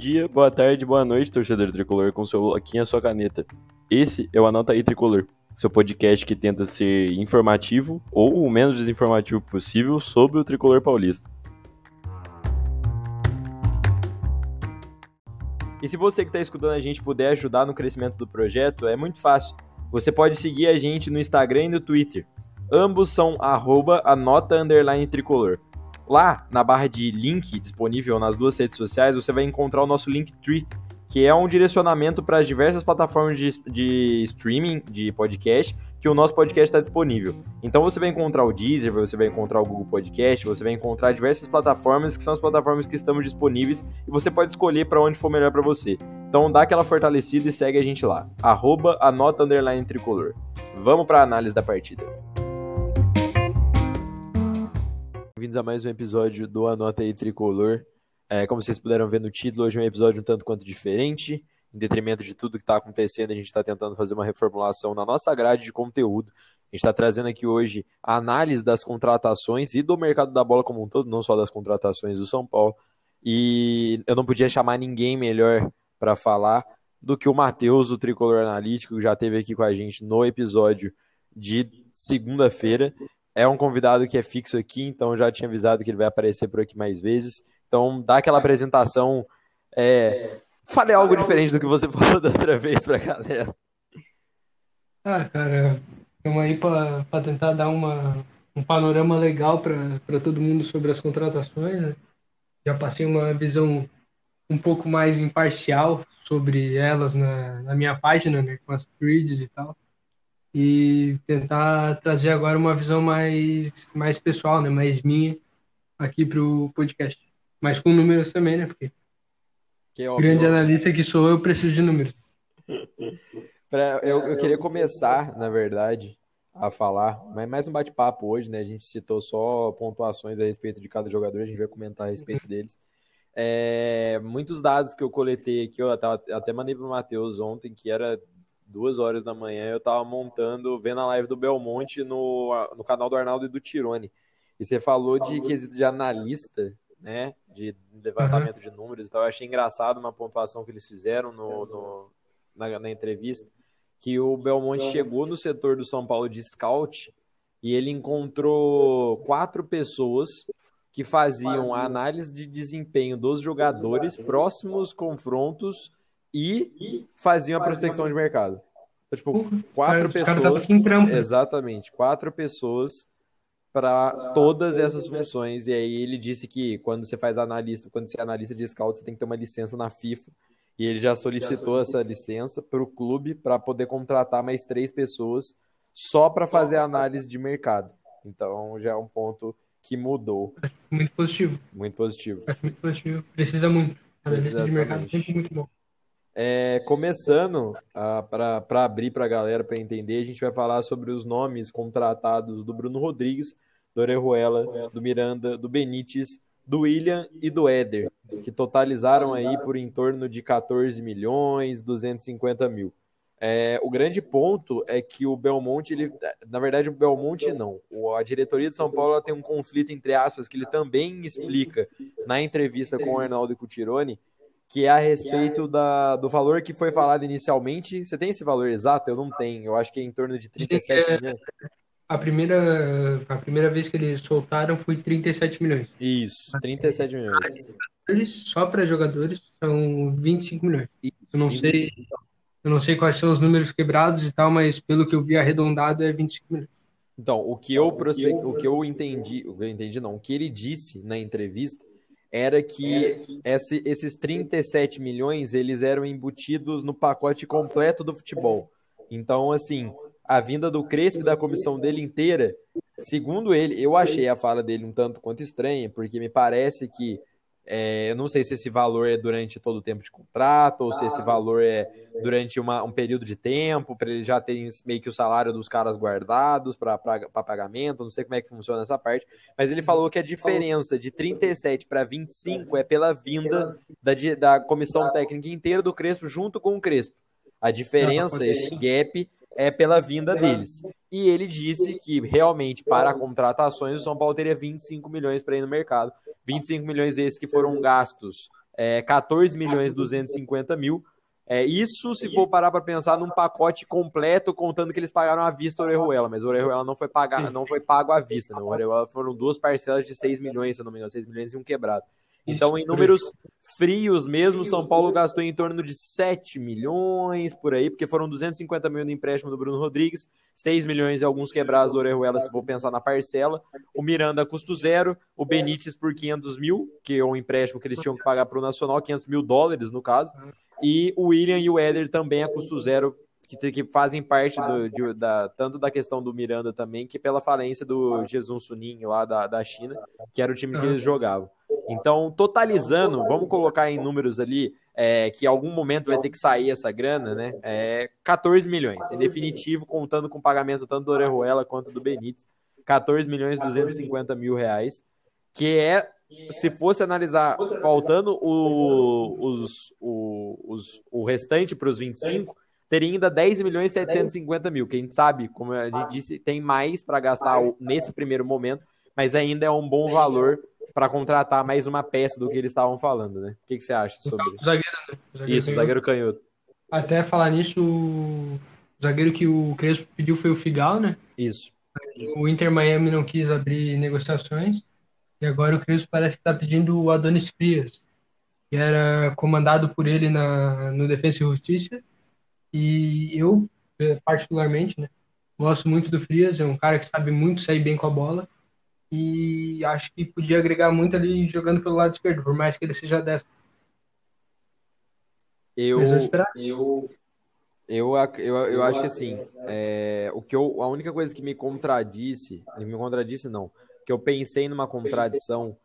Dia, boa tarde, boa noite, torcedor tricolor, com seu aqui e a sua caneta. Esse é o Anota aí Tricolor, seu podcast que tenta ser informativo ou o menos desinformativo possível sobre o tricolor paulista. E se você que está escutando a gente puder ajudar no crescimento do projeto, é muito fácil. Você pode seguir a gente no Instagram e no Twitter. Ambos são arroba anota tricolor. Lá, na barra de link disponível nas duas redes sociais, você vai encontrar o nosso Linktree, que é um direcionamento para as diversas plataformas de, de streaming de podcast que o nosso podcast está disponível. Então você vai encontrar o Deezer, você vai encontrar o Google Podcast, você vai encontrar diversas plataformas que são as plataformas que estamos disponíveis e você pode escolher para onde for melhor para você. Então dá aquela fortalecida e segue a gente lá. Arroba anota underline tricolor. Vamos para a análise da partida. Bem-vindos a mais um episódio do Anota aí Tricolor. É, como vocês puderam ver no título, hoje é um episódio um tanto quanto diferente. Em detrimento de tudo que está acontecendo, a gente está tentando fazer uma reformulação na nossa grade de conteúdo. A gente está trazendo aqui hoje a análise das contratações e do mercado da bola como um todo, não só das contratações do São Paulo. E eu não podia chamar ninguém melhor para falar do que o Matheus, o Tricolor Analítico, que já esteve aqui com a gente no episódio de segunda-feira é um convidado que é fixo aqui, então já tinha avisado que ele vai aparecer por aqui mais vezes. Então, dá aquela apresentação. É, fale algo diferente do que você falou da outra vez pra galera. Ah, cara, estamos aí para tentar dar uma, um panorama legal para todo mundo sobre as contratações. Né? Já passei uma visão um pouco mais imparcial sobre elas na, na minha página, né, com as threads e tal e tentar trazer agora uma visão mais, mais pessoal, né, mais minha aqui para o podcast. Mas com números também, né? Porque que grande analista que sou, eu preciso de números. pra, eu, eu queria começar, na verdade, a falar, mas mais um bate-papo hoje, né? A gente citou só pontuações a respeito de cada jogador, a gente vai comentar a respeito deles. É, muitos dados que eu coletei aqui, eu até, até mandei para o Matheus ontem, que era duas horas da manhã, eu tava montando, vendo a live do Belmonte no, no canal do Arnaldo e do Tirone. E você falou de quesito de analista, né? De levantamento uhum. de números e tal. Eu achei engraçado uma pontuação que eles fizeram no, no na, na, entrevista. Que o Belmonte chegou no setor do São Paulo de scout e ele encontrou quatro pessoas que faziam a análise de desempenho dos jogadores próximos confrontos e faziam a prospecção de mercado. Então, tipo, quatro pessoas. Exatamente, quatro pessoas para todas essas funções. E aí ele disse que quando você faz analista, quando você é analista de scout, você tem que ter uma licença na FIFA. E ele já solicitou essa licença para o clube para poder contratar mais três pessoas só para fazer análise de mercado. Então já é um ponto que mudou. Muito positivo. Muito positivo. Acho muito positivo. Precisa muito. Analista de mercado é sempre muito bom. É, começando para abrir para a galera para entender, a gente vai falar sobre os nomes contratados do Bruno Rodrigues, do Orejuela, do Miranda, do Benítez, do William e do Éder, que totalizaram aí por em torno de 14 milhões, 250 mil. É, o grande ponto é que o Belmonte, ele, na verdade, o Belmonte não. A diretoria de São Paulo tem um conflito, entre aspas, que ele também explica na entrevista com o Arnaldo Cutirone, que é a respeito da, do valor que foi falado inicialmente. Você tem esse valor exato? Eu não tenho. Eu acho que é em torno de 37 é, milhões. A primeira, a primeira vez que eles soltaram foi 37 milhões. Isso, 37 milhões. Só para jogadores são 25 milhões. Eu não sei, eu não sei quais são os números quebrados e tal, mas pelo que eu vi arredondado é 25 milhões. Então, o que eu prospect... o que eu entendi, o que eu entendi não, o que ele disse na entrevista era que esse, esses 37 milhões eles eram embutidos no pacote completo do futebol. Então, assim, a vinda do Crespo e da comissão dele inteira, segundo ele, eu achei a fala dele um tanto quanto estranha, porque me parece que é, eu não sei se esse valor é durante todo o tempo de contrato ou se esse valor é durante uma, um período de tempo, para ele já ter meio que o salário dos caras guardados para pagamento. Não sei como é que funciona essa parte, mas ele falou que a diferença de 37 para 25 é pela vinda da, da comissão técnica inteira do Crespo junto com o Crespo. A diferença, esse gap, é pela vinda deles. E ele disse que realmente para contratações o São Paulo teria 25 milhões para ir no mercado 25 milhões esses que foram gastos é, 14 milhões 250 mil. É, isso se for parar para pensar num pacote completo, contando que eles pagaram à vista o Orejuela, mas o Orejuela não foi, pagar, não foi pago à vista. Né? O Orejuela foram duas parcelas de 6 milhões, se não me engano, 6 milhões e um quebrado. Então, em números frios mesmo, São Paulo gastou em torno de 7 milhões por aí, porque foram 250 mil no empréstimo do Bruno Rodrigues, 6 milhões e alguns quebrados do Orejuela, se for pensar na parcela. O Miranda custo zero, o Benítez por 500 mil, que é um empréstimo que eles tinham que pagar para o Nacional, 500 mil dólares no caso. E o William e o Éder também a custo zero, que, que fazem parte do, de, da, tanto da questão do Miranda também, que pela falência do Jesus Suninho lá da, da China, que era o time que eles jogavam. Então, totalizando, vamos colocar em números ali, é, que em algum momento vai ter que sair essa grana, né? É 14 milhões. Em definitivo, contando com o pagamento tanto do Orejuela quanto do Benítez, 14 milhões e 250 mil reais, que é, se fosse analisar, faltando o, os, o, os, o restante para os 25, teria ainda 10 milhões e 750 mil, que a gente sabe, como a gente disse, tem mais para gastar nesse primeiro momento, mas ainda é um bom valor para contratar mais uma peça do que eles estavam falando, né? O que, que você acha sobre o zagueiro, né? o zagueiro isso? Canhoto. zagueiro canhoto. Até falar nisso, o zagueiro que o Crespo pediu foi o Figal, né? Isso. O Inter Miami não quis abrir negociações e agora o Crespo parece que está pedindo o Adonis Frias, que era comandado por ele na, no Defensa e Justiça. E eu, particularmente, né, gosto muito do Frias, é um cara que sabe muito sair bem com a bola e acho que podia agregar muito ali jogando pelo lado esquerdo, por mais que ele seja destro. Eu, eu, eu, eu, eu acho que assim, é, o que eu, a única coisa que me contradisse, me contradisse não, que eu pensei numa contradição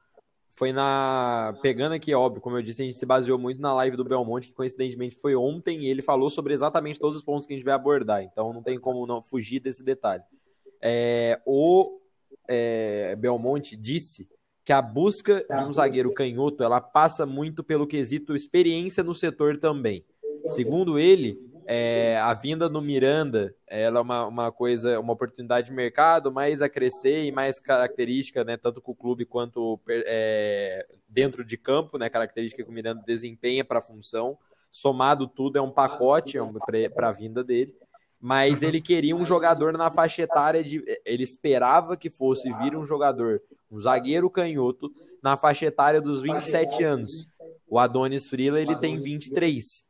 foi na. Pegando aqui, óbvio, como eu disse, a gente se baseou muito na live do Belmonte, que coincidentemente foi ontem, e ele falou sobre exatamente todos os pontos que a gente vai abordar, então não tem como não fugir desse detalhe. É, o é, Belmonte disse que a busca de um zagueiro canhoto ela passa muito pelo quesito experiência no setor também. Segundo ele, é, a vinda no Miranda ela é uma, uma coisa, uma oportunidade de mercado mais a crescer e mais característica, né, tanto com o clube quanto é, dentro de campo, né, característica que o Miranda desempenha para a função. Somado tudo é um pacote é para a vinda dele mas ele queria um jogador na faixa etária de. Ele esperava que fosse vir um jogador, um zagueiro canhoto, na faixa etária dos 27 anos. O Adonis Frila ele tem 23.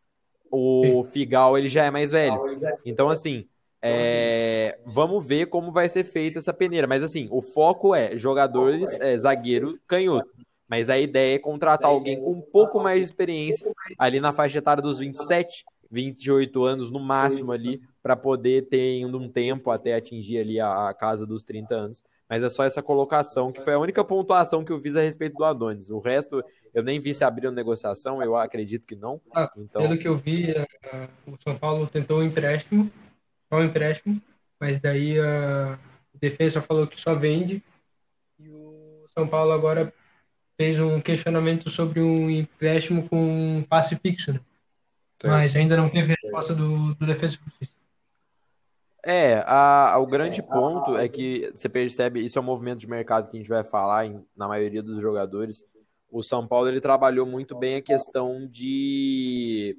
O Figal ele já é mais velho. Então, assim, é, vamos ver como vai ser feita essa peneira. Mas, assim, o foco é jogadores, é, zagueiro canhoto. Mas a ideia é contratar alguém com um pouco mais de experiência, ali na faixa etária dos 27, 28 anos no máximo ali, para poder ter ainda um tempo até atingir ali a, a, casa dos 30 anos. Mas é só essa colocação, que foi a única pontuação que eu fiz a respeito do Adonis. O resto, eu nem vi se abriram negociação, eu acredito que não. Ah, então... Pelo que eu vi, uh, o São Paulo tentou um empréstimo, só um empréstimo, mas daí a defesa falou que só vende. E o São Paulo agora fez um questionamento sobre um empréstimo com um passe fixo, né? Mas ainda não teve resposta do, do Defesa e Justiça. É, a, o grande ponto é que você percebe, isso é um movimento de mercado que a gente vai falar em, na maioria dos jogadores. O São Paulo ele trabalhou muito bem a questão de.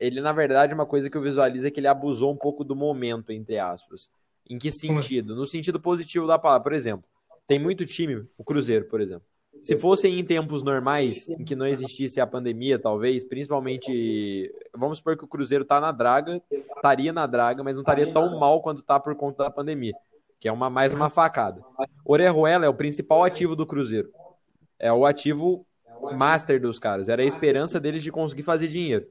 Ele, na verdade, uma coisa que eu visualizo é que ele abusou um pouco do momento, entre aspas. Em que sentido? No sentido positivo da palavra. Por exemplo, tem muito time, o Cruzeiro, por exemplo. Se fossem em tempos normais, em que não existisse a pandemia, talvez, principalmente. Vamos supor que o Cruzeiro tá na draga, estaria na draga, mas não estaria tão mal quanto tá por conta da pandemia. Que é uma mais uma facada. Orejuela é o principal ativo do Cruzeiro. É o ativo master dos caras. Era a esperança deles de conseguir fazer dinheiro.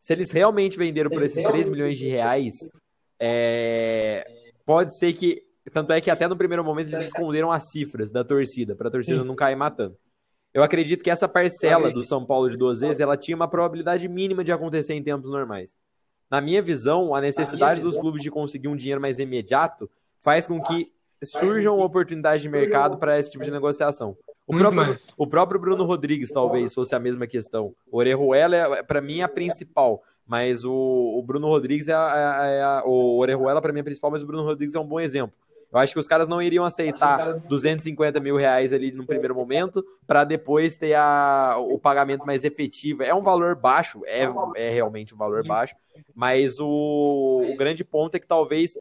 Se eles realmente venderam por esses 3 milhões de reais, é... pode ser que tanto é que até no primeiro momento eles esconderam as cifras da torcida, para a torcida não cair matando. Eu acredito que essa parcela do São Paulo de duas vezes, ela tinha uma probabilidade mínima de acontecer em tempos normais. Na minha visão, a necessidade dos clubes de conseguir um dinheiro mais imediato faz com que surjam oportunidades de mercado para esse tipo de negociação. O próprio, o próprio, Bruno Rodrigues talvez fosse a mesma questão. O Orejuela, é, para mim, é a principal. Mas o, o Bruno Rodrigues é, a, é a, o Orejuela, para mim, é a principal, mas o Bruno Rodrigues é um bom exemplo. Eu acho que os caras não iriam aceitar 250 mil reais ali no primeiro momento para depois ter a, o pagamento mais efetivo. É um valor baixo, é, é realmente um valor baixo, mas o, o grande ponto é que talvez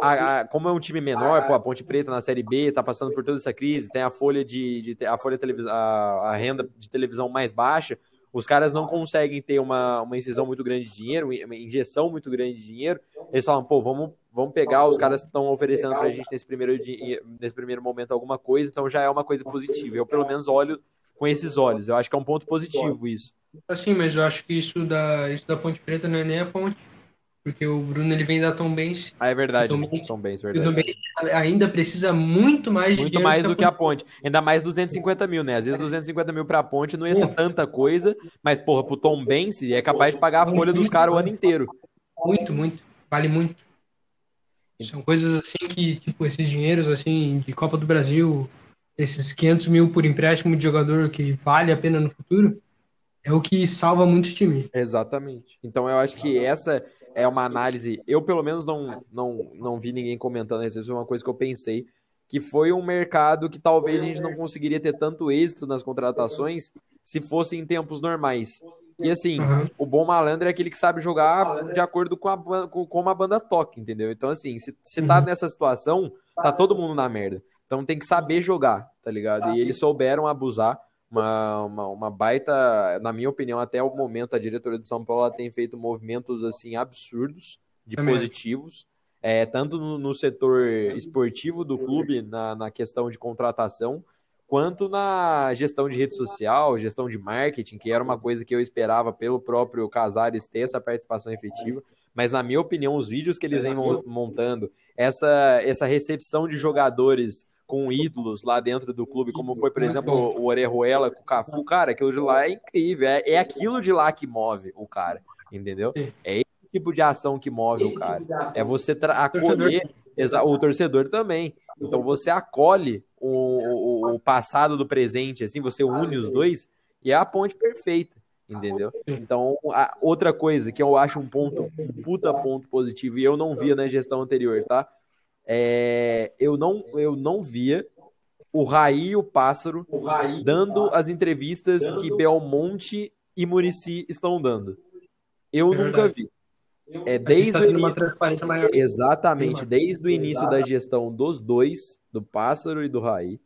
a, a, como é um time menor, pô, a Ponte Preta na Série B tá passando por toda essa crise, tem a folha de, de a folha televis, a, a, renda de televisão mais baixa, os caras não conseguem ter uma, uma incisão muito grande de dinheiro, uma injeção muito grande de dinheiro. Eles falam, pô, vamos, vamos pegar os caras que estão oferecendo pra gente nesse primeiro, nesse primeiro momento alguma coisa, então já é uma coisa positiva. Eu pelo menos olho com esses olhos. Eu acho que é um ponto positivo isso. Assim, mas eu acho que isso da, isso da Ponte Preta não é nem a ponte porque o Bruno ele vem da Tom Benz. Ah, é verdade. Tom Benz, Tom Benz, verdade. O Tom Benz ainda precisa muito mais muito mais do que a ponte. Ainda mais 250 mil, né? Às vezes 250 mil pra ponte não ia ser tanta coisa, mas, porra, pro Tom Benz é capaz de pagar a folha dos caras o ano inteiro. Muito, muito. Vale muito. São coisas assim que, tipo, esses dinheiros, assim, de Copa do Brasil, esses 500 mil por empréstimo de jogador que vale a pena no futuro, é o que salva muitos times. Exatamente. Então eu acho que essa é uma análise. Eu, pelo menos, não, não, não vi ninguém comentando isso. Isso é uma coisa que eu pensei. Que foi um mercado que talvez a gente não conseguiria ter tanto êxito nas contratações se fosse em tempos normais. E assim, uhum. o bom malandro é aquele que sabe jogar de acordo com, a, com como a banda toca, entendeu? Então, assim, se, se tá uhum. nessa situação, tá todo mundo na merda. Então tem que saber jogar, tá ligado? E eles souberam abusar uma, uma, uma, baita, na minha opinião, até o momento, a diretoria de São Paulo tem feito movimentos assim absurdos de positivos, é, tanto no, no, setor esportivo do clube, na, na questão de contratação, quanto na gestão de rede social, gestão de marketing, que era uma coisa que eu esperava pelo próprio Casares ter essa participação efetiva. Mas, na minha opinião, os vídeos que eles vêm montando, essa, essa recepção de jogadores com ídolos lá dentro do clube, como foi, por exemplo, o Orejuela com o Cafu, cara, aquilo de lá é incrível. É, é aquilo de lá que move o cara, entendeu? É esse tipo de ação que move o cara. É você acolher o torcedor também. Então você acolhe o, o, passado do presente, assim, você une os dois e é a ponte perfeita, entendeu? Então, outra coisa que eu acho um ponto, um puta ponto positivo, e eu não via na gestão anterior, tá? é, eu, não, eu não via o Raí e o Pássaro o Raí, dando as entrevistas dando... que Belmonte e Murici estão dando. Eu é nunca vi. É desde tá início... uma transparência maior. Exatamente, desde o início Exato. da gestão dos dois, do Pássaro e do Raí,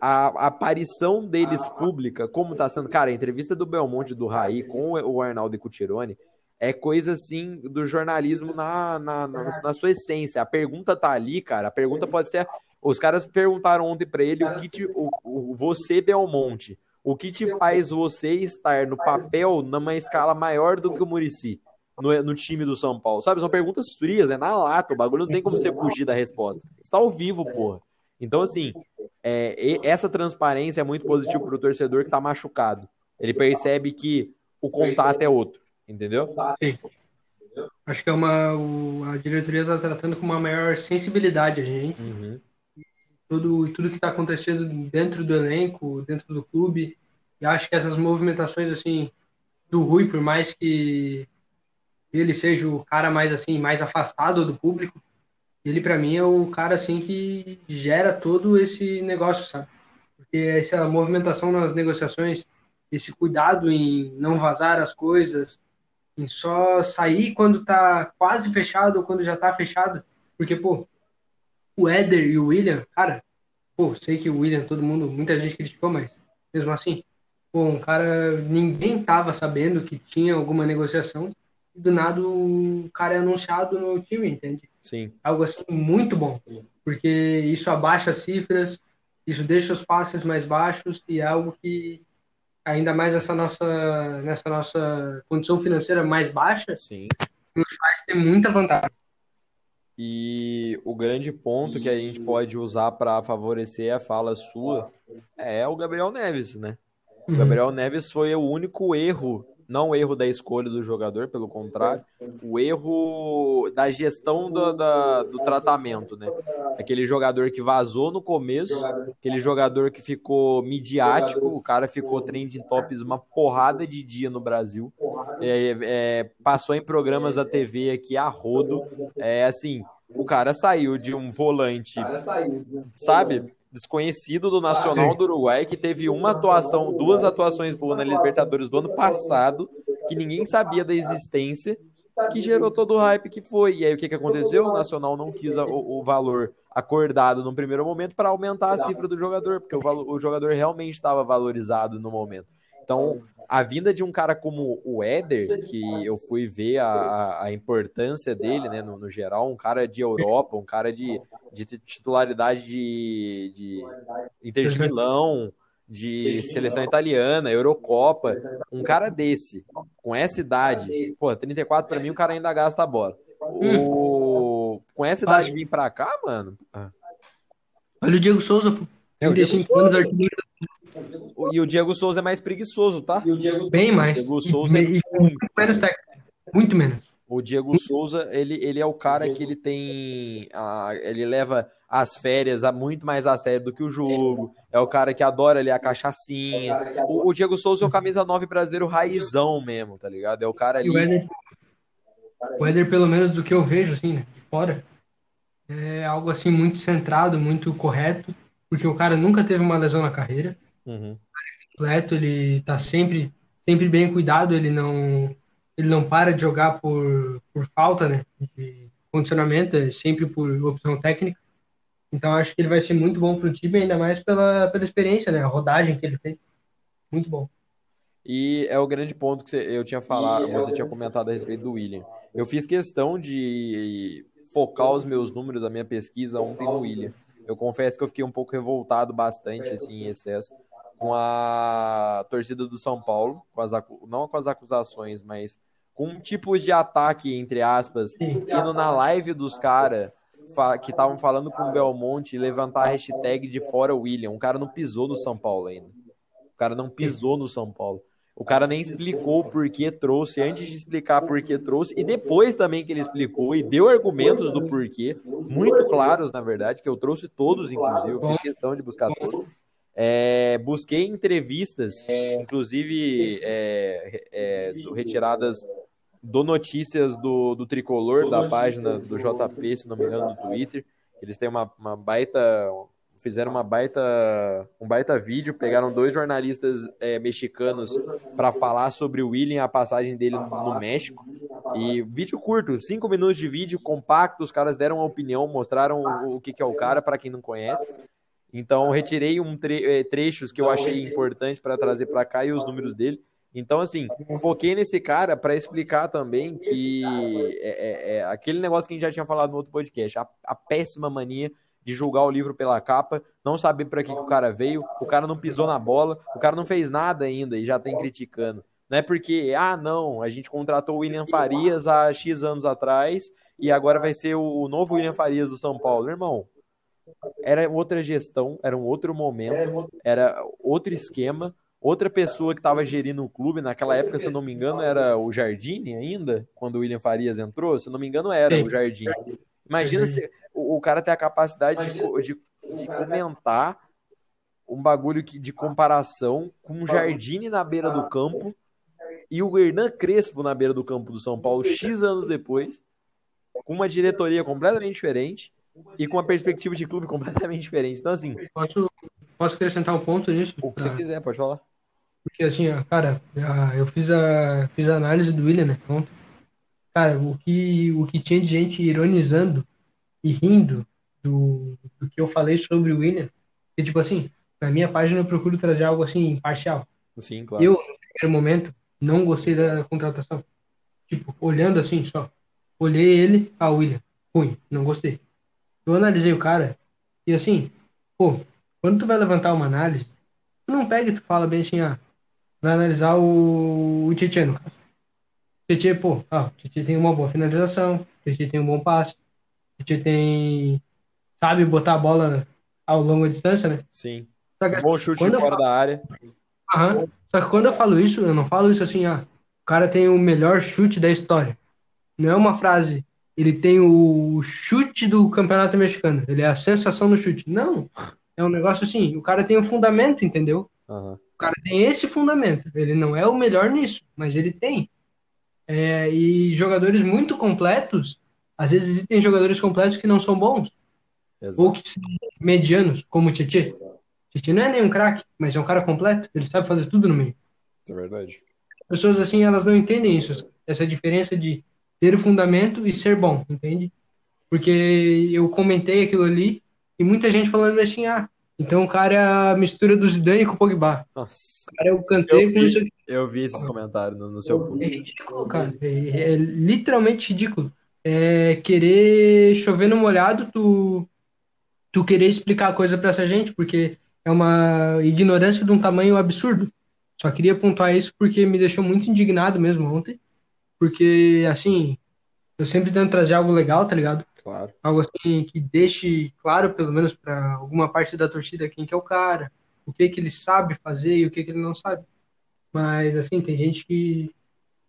a, aparição deles pública, como está sendo, cara, a entrevista do Belmonte e do Raí com o Arnaldo Cutirone é coisa assim do jornalismo na, na, na, na, sua essência. A pergunta tá ali, cara. A pergunta pode ser. Os caras perguntaram ontem para ele o que te, o, o, você, Belmonte, o que te faz você estar no papel numa escala maior do que o Murici no, no time do São Paulo? Sabe? São perguntas frias, é na lata. O bagulho não tem como você fugir da resposta. Está ao vivo, porra. Então, assim, é, essa transparência é muito positiva para o torcedor que está machucado. Ele percebe que o contato é outro. Entendeu? Sim. Acho que é uma. O, a diretoria está tratando com uma maior sensibilidade a gente. Uhum. Tudo, tudo que está acontecendo dentro do elenco, dentro do clube. E acho que essas movimentações, assim, do Rui, por mais que ele seja o cara mais, assim, mais afastado do público, ele, para mim, é o cara, assim, que gera todo esse negócio, sabe? Porque essa movimentação nas negociações, esse cuidado em não vazar as coisas, em só sair quando tá quase fechado ou quando já tá fechado. Porque, pô, o Éder e o William, cara, pô, sei que o William, todo mundo, muita gente criticou, mas mesmo assim, pô, um cara, ninguém tava sabendo que tinha alguma negociação do nada o cara é anunciado no time, entende? Sim. Algo assim muito bom, porque isso abaixa as cifras, isso deixa os passes mais baixos e é algo que ainda mais nessa nossa, nessa nossa condição financeira mais baixa, Sim. nos faz ter muita vantagem. E o grande ponto que a gente pode usar para favorecer a fala sua é o Gabriel Neves, né? O uhum. Gabriel Neves foi o único erro não o erro da escolha do jogador, pelo contrário, o erro da gestão do, da, do tratamento, né? Aquele jogador que vazou no começo, aquele jogador que ficou midiático, o cara ficou trending tops uma porrada de dia no Brasil, é, é, passou em programas da TV aqui a rodo, é assim, O cara saiu de um volante, sabe, desconhecido do Nacional do Uruguai, que teve uma atuação, duas atuações boas na Libertadores do ano passado, que ninguém sabia da existência, que gerou todo o hype que foi. E aí o que, que aconteceu? O Nacional não quis o, o valor acordado no primeiro momento para aumentar a cifra do jogador, porque o, o jogador realmente estava valorizado no momento. Então, a vinda de um cara como o Éder, que eu fui ver a, a importância dele, né, no, no, geral, um cara de Europa, um cara de, de titularidade de, de Inter de Milão, de seleção italiana, Eurocopa, um cara desse, com essa idade, pô, 34 para mim o cara ainda gasta a bola. O... Com essa idade de vir pra cá, mano. Ah. Olha o Diego Souza, pô. 35 anos, artilheiro. E o Diego Souza é mais preguiçoso, tá? Bem mais. O Diego Souza é muito menos técnico. Muito menos. O Diego Souza, ele, ele é o cara que ele tem. A, ele leva as férias a muito mais a sério do que o jogo. É o cara que adora ali a cachaçinha. O, o Diego Souza é o camisa 9 brasileiro raizão mesmo, tá ligado? É o cara ali. O Éder, o Éder, pelo menos do que eu vejo, assim, né, de fora, é algo assim muito centrado, muito correto, porque o cara nunca teve uma lesão na carreira. Uhum. É completo, ele tá sempre, sempre bem cuidado, ele não, ele não para de jogar por, por falta, né? De condicionamento, é sempre por opção técnica. Então acho que ele vai ser muito bom para o time, ainda mais pela, pela experiência, né? A rodagem que ele tem. Muito bom. E é o grande ponto que eu tinha falado, você tinha comentado a respeito do William. Eu fiz questão de focar os meus números da minha pesquisa ontem no William. Eu confesso que eu fiquei um pouco revoltado bastante, assim, em excesso, com a torcida do São Paulo, com as, não com as acusações, mas com um tipo de ataque, entre aspas, indo na live dos caras que estavam falando com o Belmonte levantar a hashtag de fora William. O cara não pisou no São Paulo ainda. O cara não pisou no São Paulo. O cara nem explicou por que trouxe, antes de explicar por que trouxe, e depois também que ele explicou e deu argumentos do porquê, muito claros, na verdade, que eu trouxe todos, inclusive, eu fiz questão de buscar todos. É, busquei entrevistas, inclusive é, é, retiradas do Notícias do, do Tricolor, da página do JP, se não me engano, do Twitter. Eles têm uma, uma baita. Fizeram uma baita, um baita vídeo, pegaram dois jornalistas é, mexicanos para falar sobre o William, a passagem dele no México. E vídeo curto, cinco minutos de vídeo, compacto, os caras deram uma opinião, mostraram o, o que, que é o cara, para quem não conhece. Então, retirei um tre é, trechos que eu achei importante para trazer para cá e os números dele. Então, assim, foquei nesse cara para explicar também que é, é, é, aquele negócio que a gente já tinha falado no outro podcast, a, a péssima mania de julgar o livro pela capa, não saber para que, que o cara veio, o cara não pisou na bola, o cara não fez nada ainda e já tem criticando. Não é porque, ah, não, a gente contratou o William Farias há X anos atrás e agora vai ser o novo William Farias do São Paulo. Irmão, era outra gestão, era um outro momento, era outro esquema Outra pessoa que estava gerindo o clube naquela época, se eu não me engano, era o Jardine ainda, quando o William Farias entrou, se eu não me engano, era o Jardine. Imagina se o, o cara tem a capacidade de, de, de comentar um bagulho que, de comparação com o Jardine na beira do campo e o Hernan Crespo na beira do campo do São Paulo, X anos depois, com uma diretoria completamente diferente e com uma perspectiva de clube completamente diferente. Então, assim. Posso, posso acrescentar um ponto nisso? O que você quiser, pode falar. Porque assim, cara, eu fiz a, fiz a análise do William, né, ontem. Cara, o que, o que tinha de gente ironizando e rindo do, do que eu falei sobre o William, que tipo assim, na minha página eu procuro trazer algo assim, imparcial. Sim, claro. Eu, no primeiro momento, não gostei da contratação. Tipo, olhando assim só. Olhei ele, ah, William, ruim, não gostei. Eu analisei o cara e assim, pô, quando tu vai levantar uma análise, tu não pega e tu fala bem assim, ah, vai analisar o, o Tietchan, no caso. Tietchan, pô, ah, o Tietchan tem uma boa finalização, o Tietchan tem um bom passe, o Tietchan tem... sabe botar a bola ao longa distância, né? Sim. Que, bom chute fora falo... da área. Aham. Só que quando eu falo isso, eu não falo isso assim, ah, o cara tem o melhor chute da história. Não é uma frase, ele tem o chute do campeonato mexicano, ele é a sensação no chute. Não. É um negócio assim, o cara tem um fundamento, entendeu? Uhum cara tem esse fundamento. Ele não é o melhor nisso, mas ele tem. É, e jogadores muito completos Às vezes existem jogadores completos que não são bons, Exato. ou que são medianos, como o Tietchan. Tietchan não é nenhum craque, mas é um cara completo, ele sabe fazer tudo no meio. É verdade. Pessoas assim, elas não entendem isso, essa diferença de ter o fundamento e ser bom, entende? Porque eu comentei aquilo ali e muita gente falando assim, ah, então o cara é a mistura do Zidane com o Pogba. Nossa, O cara é o Eu com isso aqui. eu vi esses comentários no, no seu É post. ridículo, cara. É, é literalmente ridículo. É querer chover no molhado, tu, tu querer explicar a coisa pra essa gente, porque é uma ignorância de um tamanho absurdo. Só queria pontuar isso porque me deixou muito indignado mesmo ontem. Porque, assim, eu sempre tento trazer algo legal, tá ligado? Claro. Algo assim que deixe claro, pelo menos para alguma parte da torcida, quem que é o cara, o que que ele sabe fazer e o que que ele não sabe. Mas, assim, tem gente que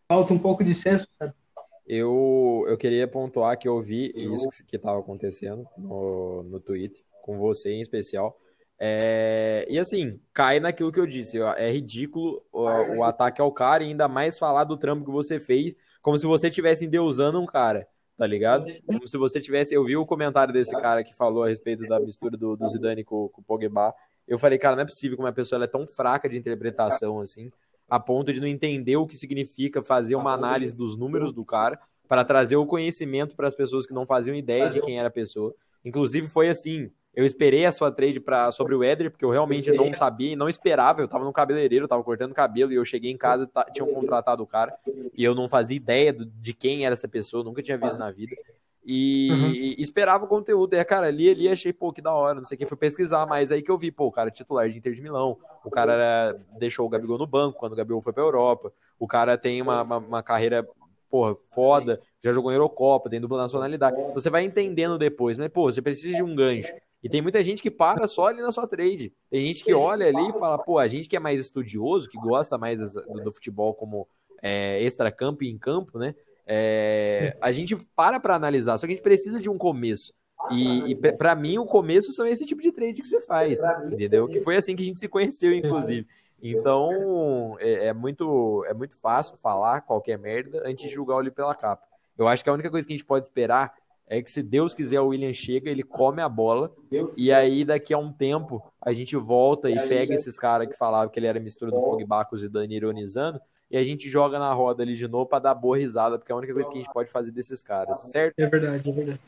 falta um pouco de senso, sabe? Eu, eu queria pontuar que eu vi isso que estava acontecendo no, no Twitter, com você em especial. É, e assim, cai naquilo que eu disse. ó, É ridículo o, o ataque ao cara e ainda mais falar do trampo que você fez, como se você estivesse endeusando um cara, tá ligado? Como se você tivesse. Eu vi o comentário desse cara que falou a respeito da mistura do, do Zidane com, com o Pogba. Eu falei, cara, não é possível que uma pessoa é tão fraca de interpretação assim, a ponto de não entender o que significa fazer uma análise dos números do cara para trazer o conhecimento para as pessoas que não faziam ideia de quem era a pessoa. Inclusive foi assim, eu esperei a sua trade pra, sobre o Éder, porque eu realmente não sabia e não esperava. Eu tava no cabeleireiro, eu tava cortando cabelo e eu cheguei em casa e tinham contratado o cara e eu não fazia ideia do- de quem era essa pessoa, nunca tinha visto na vida. E, Uhum. e esperava o conteúdo. E, cara, ali, ali achei, pô, que da hora, não sei o que, fui pesquisar, mas aí que eu vi, pô, o cara é titular de Inter de Milão, o cara era- deixou o Gabigol no banco quando o Gabigol foi pra Europa, o cara tem uma, uma, uma carreira, porra, foda, já jogou em Eurocopa, tem dupla nacionalidade. Então você vai entendendo depois, mas, pô, você precisa de um gancho. E tem muita gente que para só ali na sua trade. Tem gente que olha ali e fala, pô, a gente que é mais estudioso, que gosta mais do, do futebol como é, extra-campo e em campo, né? É, a gente para pra analisar, só que a gente precisa de um começo. E, e pra mim, o começo são esse tipo de trade que você faz, entendeu? Que foi assim que a gente se conheceu, inclusive. Então, é, é muito, é muito fácil falar qualquer merda antes de julgar o livro pela capa. Eu acho que a única coisa que a gente pode esperar é que se Deus quiser o William chega, ele come a bola e aí daqui a um tempo a gente volta e pega esses caras que falavam que ele era mistura do Pogba com o Zidane ironizando e a gente joga na roda ali de novo pra dar boa risada, porque é a única coisa que a gente pode fazer desses caras, certo? É verdade, é verdade.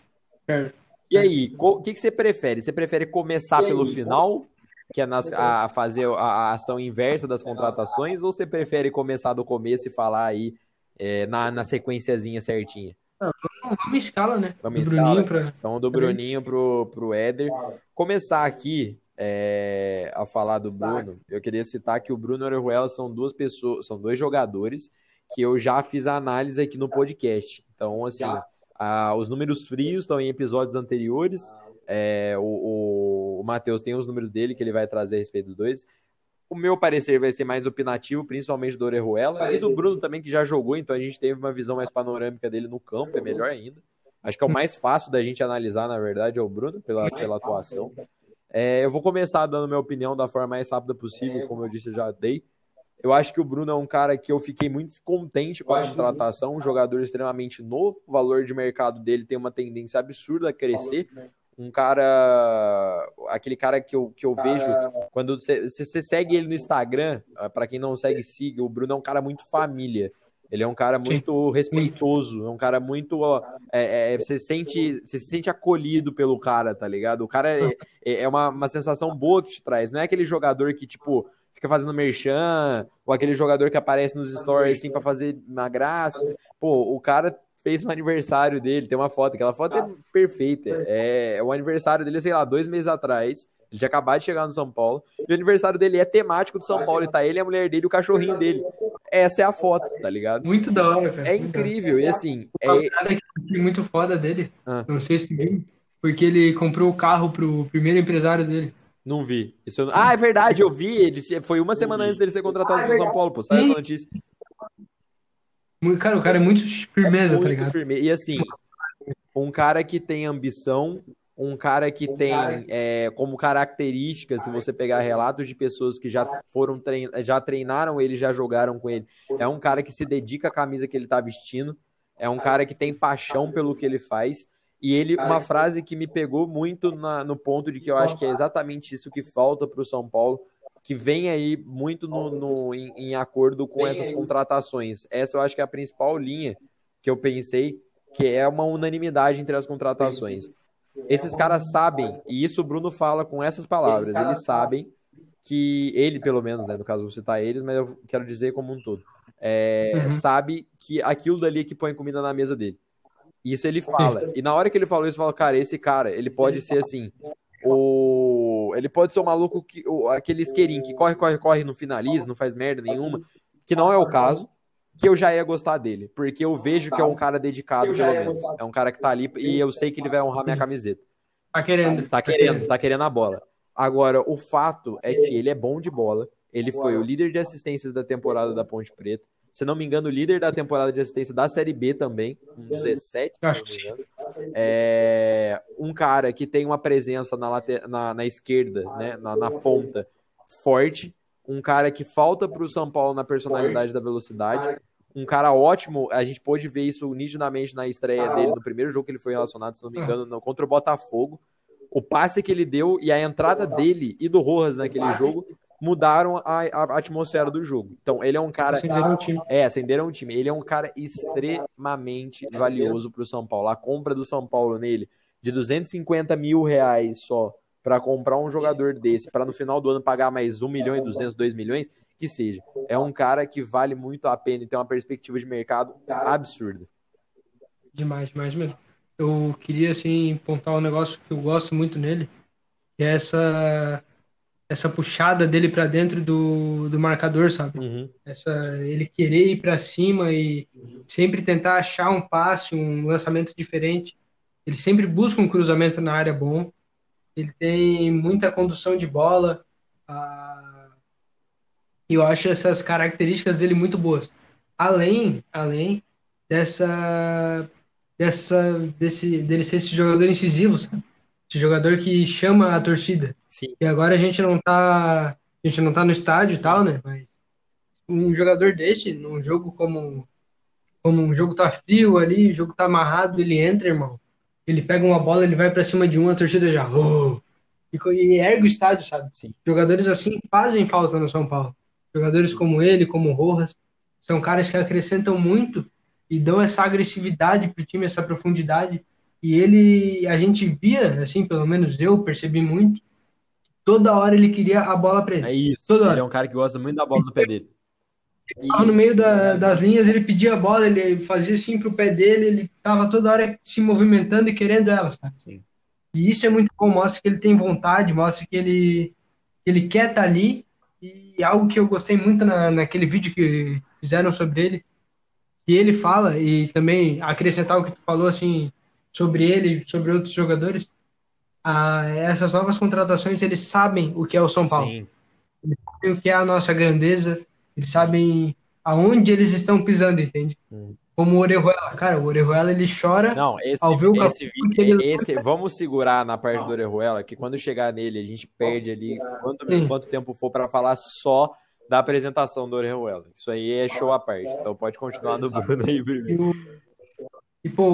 Certo. E aí, o que, que você prefere? Você prefere começar pelo final, que é nas- a, a fazer a, a ação inversa das contratações, ou você prefere começar do começo e falar aí é, na, na sequenciazinha certinha? Então, vamos em escala, né? Vamos Do Bruninho pra... Então, do Bruninho pro, pro Éder. Começar aqui é, a falar do Bruno, eu queria citar que o Bruno e o Orejuela são duas pessoas, são dois jogadores que eu já fiz a análise aqui no podcast. Então, assim, a- os números frios estão em episódios anteriores. É, o, o, o Matheus tem os números dele que ele vai trazer a respeito dos dois. O meu parecer vai ser mais opinativo, principalmente do Orejuela e do Bruno também, que já jogou, então a gente teve uma visão mais panorâmica dele no campo, é melhor ainda. Acho que é o mais fácil da gente analisar, na verdade, é o Bruno, pela, pela atuação. É, eu vou começar dando minha opinião da forma mais rápida possível, como eu disse, eu já dei. Eu acho que o Bruno é um cara que eu fiquei muito contente com a contratação, um jogador extremamente novo, o valor de mercado dele tem uma tendência absurda a crescer. Um cara, aquele cara que eu, que eu vejo quando você, você segue ele no Instagram, ah, pra quem não segue, siga. O Bruno é um cara muito família. Ele é um cara muito respeitoso, é um cara muito. ó, é, é, você, sente, você se sente acolhido pelo cara, tá ligado? O cara é, é uma, uma sensação boa que te traz. Não é aquele jogador que, tipo, fica fazendo merchan, ou aquele jogador que aparece nos stories assim pra fazer uma graça. Pô, o cara fez um aniversário dele, tem uma foto, aquela foto é perfeita. É, é o aniversário dele, sei lá, dois meses atrás. Ele tinha acabado de chegar no São Paulo. E o aniversário dele é temático do São Paulo. E tá ele, a mulher dele e o cachorrinho dele. Essa é a foto, tá ligado? Muito da hora, cara. É incrível. E assim, é, muito foda dele, Ah. não sei se viu, porque ele comprou o carro pro primeiro empresário dele. não vi. Isso eu Ah, é verdade, eu vi. Ele foi uma semana antes dele ser contratado pro São Paulo, pô. Saiu essa notícia. Muito- Cara, o cara é muito firmeza, tá Muito ligado? firme. E assim, um cara que tem ambição, um cara que tem é, como característica, se você pegar relatos de pessoas que já foram trein... já treinaram ele, já jogaram com ele, é um cara que se dedica à camisa que ele tá vestindo. É um cara que tem paixão pelo que ele faz. E ele, uma frase que me pegou muito na, no ponto de que eu acho que é exatamente isso que falta para o São Paulo, que vem aí muito no, no em, em, acordo com essas contratações. Essa eu acho que é a principal linha que eu pensei, que é uma unanimidade entre as contratações. Esses caras sabem, e isso o Bruno fala com essas palavras, eles sabem que ele, pelo menos, né, no caso vou citar eles, mas eu quero dizer como um todo, é, uhum. sabe que aquilo dali é que põe comida na mesa dele. Isso ele fala. E na hora que ele falou isso, fala, cara, esse cara, ele pode ser assim, o ele pode ser o maluco que o, aquele isqueirinho que corre, corre, corre, não finaliza, não faz merda nenhuma, que não é o caso, que eu já ia gostar dele, porque eu vejo que é um cara dedicado, pelo menos. É um cara que tá ali e eu sei que ele vai honrar minha camiseta. Tá querendo. Tá querendo, tá querendo a bola. Agora, o fato é que ele é bom de bola. Ele foi o líder de assistências da temporada da Ponte Preta. Se não me engano, o líder da temporada de assistência da Série B também, com 17. Acho que sim. É um cara que tem uma presença na, later... na, na esquerda, né, na, na ponta, forte. Um cara que falta para o São Paulo na personalidade da velocidade. Um cara ótimo, a gente pôde ver isso nitidamente na estreia dele, no primeiro jogo que ele foi relacionado, se não me engano, no, contra o Botafogo. O passe que ele deu e a entrada dele e do Rojas naquele jogo mudaram a, a, atmosfera do jogo. Então, ele é um cara. Acenderam o time. É, acenderam o time. Ele é um cara extremamente valioso para o São Paulo. A compra do São Paulo nele de 250 mil reais só para comprar um jogador desse, para no final do ano pagar mais 1 milhão e 200, 2 milhões, que seja. É um cara que vale muito a pena e tem uma perspectiva de mercado absurda. Demais, demais mesmo. Eu queria, assim, pontar um negócio que eu gosto muito nele, que é essa essa puxada dele para dentro do, do marcador, sabe? Uhum. Essa ele querer ir para cima e sempre tentar achar um passe, um lançamento diferente. Ele sempre busca um cruzamento na área bom. Ele tem muita condução de bola. Ah, e eu acho essas características dele muito boas. Além, além dessa dessa desse dele ser esse jogador incisivo, sabe? Esse jogador que chama a torcida. Sim. E agora a gente não tá, a gente não tá no estádio e tal, né? Mas um jogador desse, num jogo como como um jogo tá frio ali, o jogo tá amarrado, ele entra, irmão. Ele pega uma bola, ele vai para cima de um, a torcida já oh! e, e ergue o estádio, sabe? Sim. Jogadores assim fazem falta no São Paulo. Jogadores como ele, como o Rojas, são caras que acrescentam muito e dão essa agressividade pro time, essa profundidade e ele, a gente via, assim, pelo menos eu percebi muito, toda hora ele queria a bola para ele. É isso. Toda ele hora. é um cara que gosta muito da bola no pé dele. Tava no meio da, das linhas, ele pedia a bola, ele fazia assim pro pé dele, ele tava toda hora se movimentando e querendo ela, sabe? Sim. E isso é muito bom, mostra que ele tem vontade, mostra que ele, ele quer estar tá ali. E algo que eu gostei muito na, naquele vídeo que fizeram sobre ele, que ele fala, e também acrescentar o que tu falou, assim, sobre ele, sobre outros jogadores, ah, essas novas contratações, eles sabem o que é o São Paulo. Sim. Eles sabem o que é a nossa grandeza, eles sabem aonde eles estão pisando, entende? Hum. Como o Orejuela. Cara, o Orejuela, ele chora Não, esse, ao ver o esse, ele... esse Vamos segurar na parte do Orejuela, que quando chegar nele, a gente perde ali quanto, quanto tempo for para falar só da apresentação do Orejuela. Isso aí é show à parte. Então pode continuar no Bruno aí primeiro. E, pô,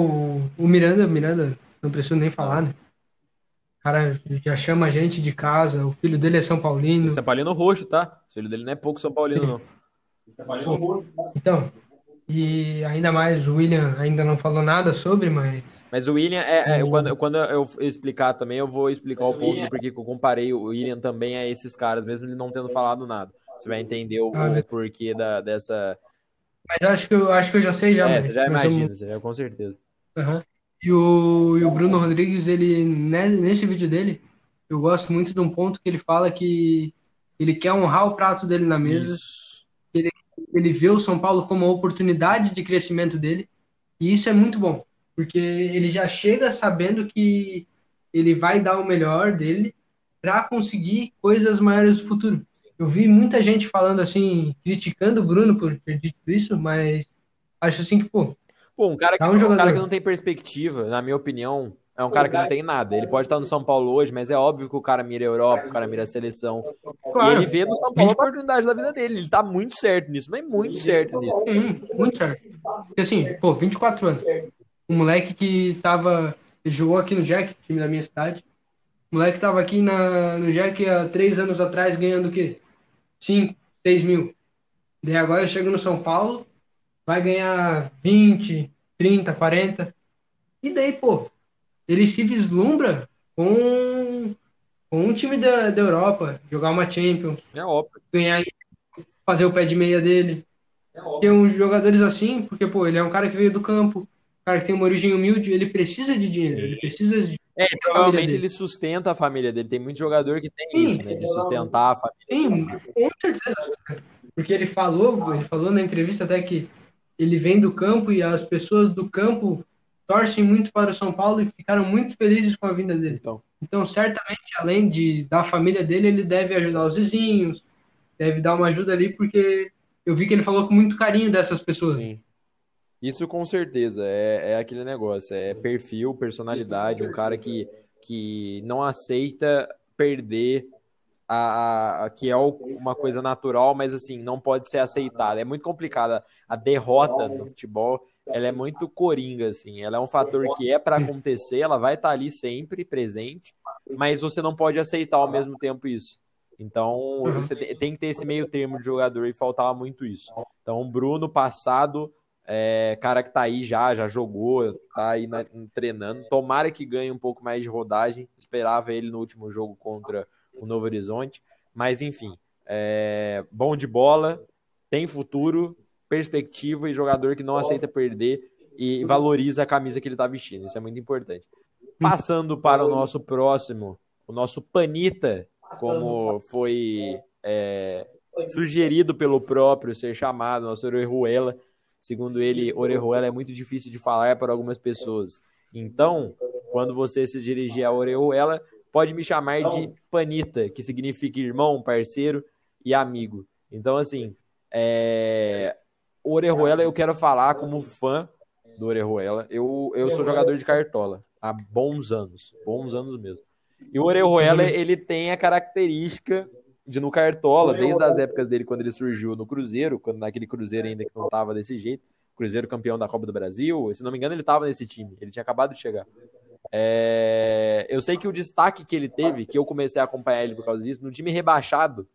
o Miranda, Miranda, não preciso nem falar, né? O cara já chama a gente de casa, o filho dele é São Paulino. São Paulino roxo, tá? O filho dele não é pouco São Paulino, não. Pô, então, e ainda mais o William ainda não falou nada sobre, mas. Mas o William, é, é quando, quando eu explicar também, eu vou explicar o ponto do porquê que eu comparei o William também a esses caras, mesmo ele não tendo falado nada. Você vai entender o, ah, o porquê da, dessa, mas acho que eu acho que eu já sei já. É, você já imagina, você já com certeza. Uhum. E, o, e o Bruno Rodrigues, ele né, nesse vídeo dele, eu gosto muito de um ponto que ele fala que ele quer honrar o prato dele na mesa. Ele, ele vê o São Paulo como uma oportunidade de crescimento dele. E isso é muito bom, porque ele já chega sabendo que ele vai dar o melhor dele para conseguir coisas maiores no futuro eu vi muita gente falando assim, criticando o Bruno por ter dito isso, mas acho assim que, pô. Pô, um cara que, um, um cara que não tem perspectiva, na minha opinião, é um cara que não tem nada. Ele pode estar no São Paulo hoje, mas é óbvio que o cara mira a Europa, o cara mira a seleção. Claro. E ele vê no São Paulo a oportunidade da vida dele. Ele tá muito certo nisso, mas muito certo nisso. Hum, muito certo. Porque assim, pô, 24 anos. Um moleque que tava. Ele jogou aqui no Jack, time da minha cidade. O moleque tava aqui na, no Jack há três anos atrás ganhando o quê? 5, 6 mil. Daí agora chega no São Paulo, vai ganhar 20, 30, 40. E daí, pô, ele se vislumbra com, com um time da, da Europa, jogar uma Champions, é óbvio. ganhar fazer o pé de meia dele. É Tem uns jogadores assim, porque pô, ele é um cara que veio do campo, um cara que tem uma origem humilde, ele precisa de dinheiro, ele precisa de é, provavelmente ele sustenta a família dele. Tem muito jogador que tem Sim, isso, né? De sustentar a família. Sim, com certeza. Porque ele falou, ele falou na entrevista até que ele vem do campo e as pessoas do campo torcem muito para o São Paulo e ficaram muito felizes com a vinda dele. Então, então certamente, além de da família dele, ele deve ajudar os vizinhos, deve dar uma ajuda ali, porque eu vi que ele falou com muito carinho dessas pessoas. Sim. Isso com certeza, é, é aquele negócio, é perfil, personalidade, um cara que, que não aceita perder a, a, que é uma coisa natural, mas assim, não pode ser aceitada. É muito complicada. A derrota no futebol ela é muito coringa, assim. Ela é um fator que é para acontecer, ela vai estar tá ali sempre presente, mas você não pode aceitar ao mesmo tempo isso. Então, você tem que ter esse meio termo de jogador e faltava muito isso. Então, Bruno, passado, é, cara que tá aí já, já jogou, tá aí na, treinando. Tomara que ganhe um pouco mais de rodagem. Esperava ele no último jogo contra o Novo Horizonte. Mas, enfim, é, bom de bola, tem futuro, perspectiva e jogador que não aceita perder e valoriza a camisa que ele está vestindo. Isso é muito importante. Passando para o nosso próximo, o nosso Panita, como foi é, sugerido pelo próprio ser chamado, nosso Orejuela. Segundo ele, Orejuela é muito difícil de falar para algumas pessoas. Então, quando você se dirigir a Orejuela, pode me chamar de Panita, que significa irmão, parceiro e amigo. Então, assim, é, Orejuela eu quero falar como fã do Orejuela. Eu, eu sou jogador de cartola há bons anos, bons anos mesmo. E o Orejuela, ele tem a característica de no Cartola, desde as épocas dele quando ele surgiu no Cruzeiro, quando naquele Cruzeiro ainda que não estava desse jeito, Cruzeiro campeão da Copa do Brasil, se não me engano ele estava nesse time, ele tinha acabado de chegar. É... Eu sei que o destaque que ele teve, que eu comecei a acompanhar ele por causa disso, no time rebaixado,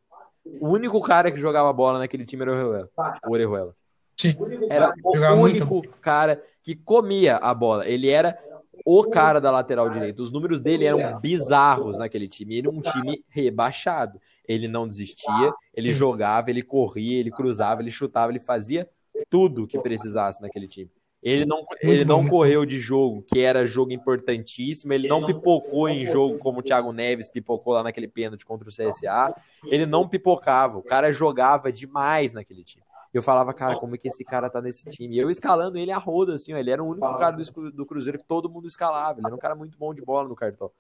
o único cara que jogava bola naquele time era o Orejuela. O Orejuela. Sim. Era o único muito. cara que comia a bola. Ele era o cara da lateral direita. Os números dele eram bizarros naquele time. Ele era um time rebaixado. Ele não desistia, ele jogava, ele corria, ele cruzava, ele chutava, ele fazia tudo que precisasse naquele time. Ele não, ele não correu de jogo, que era jogo importantíssimo. Ele não pipocou em jogo como o Thiago Neves pipocou lá naquele pênalti contra o CSA. Ele não pipocava. O cara jogava demais naquele time eu falava, cara, como é que esse cara tá nesse time? E eu escalando ele a roda, assim, ó, ele era o único cara do, do Cruzeiro que todo mundo escalava. Ele era um cara muito bom de bola no cartão.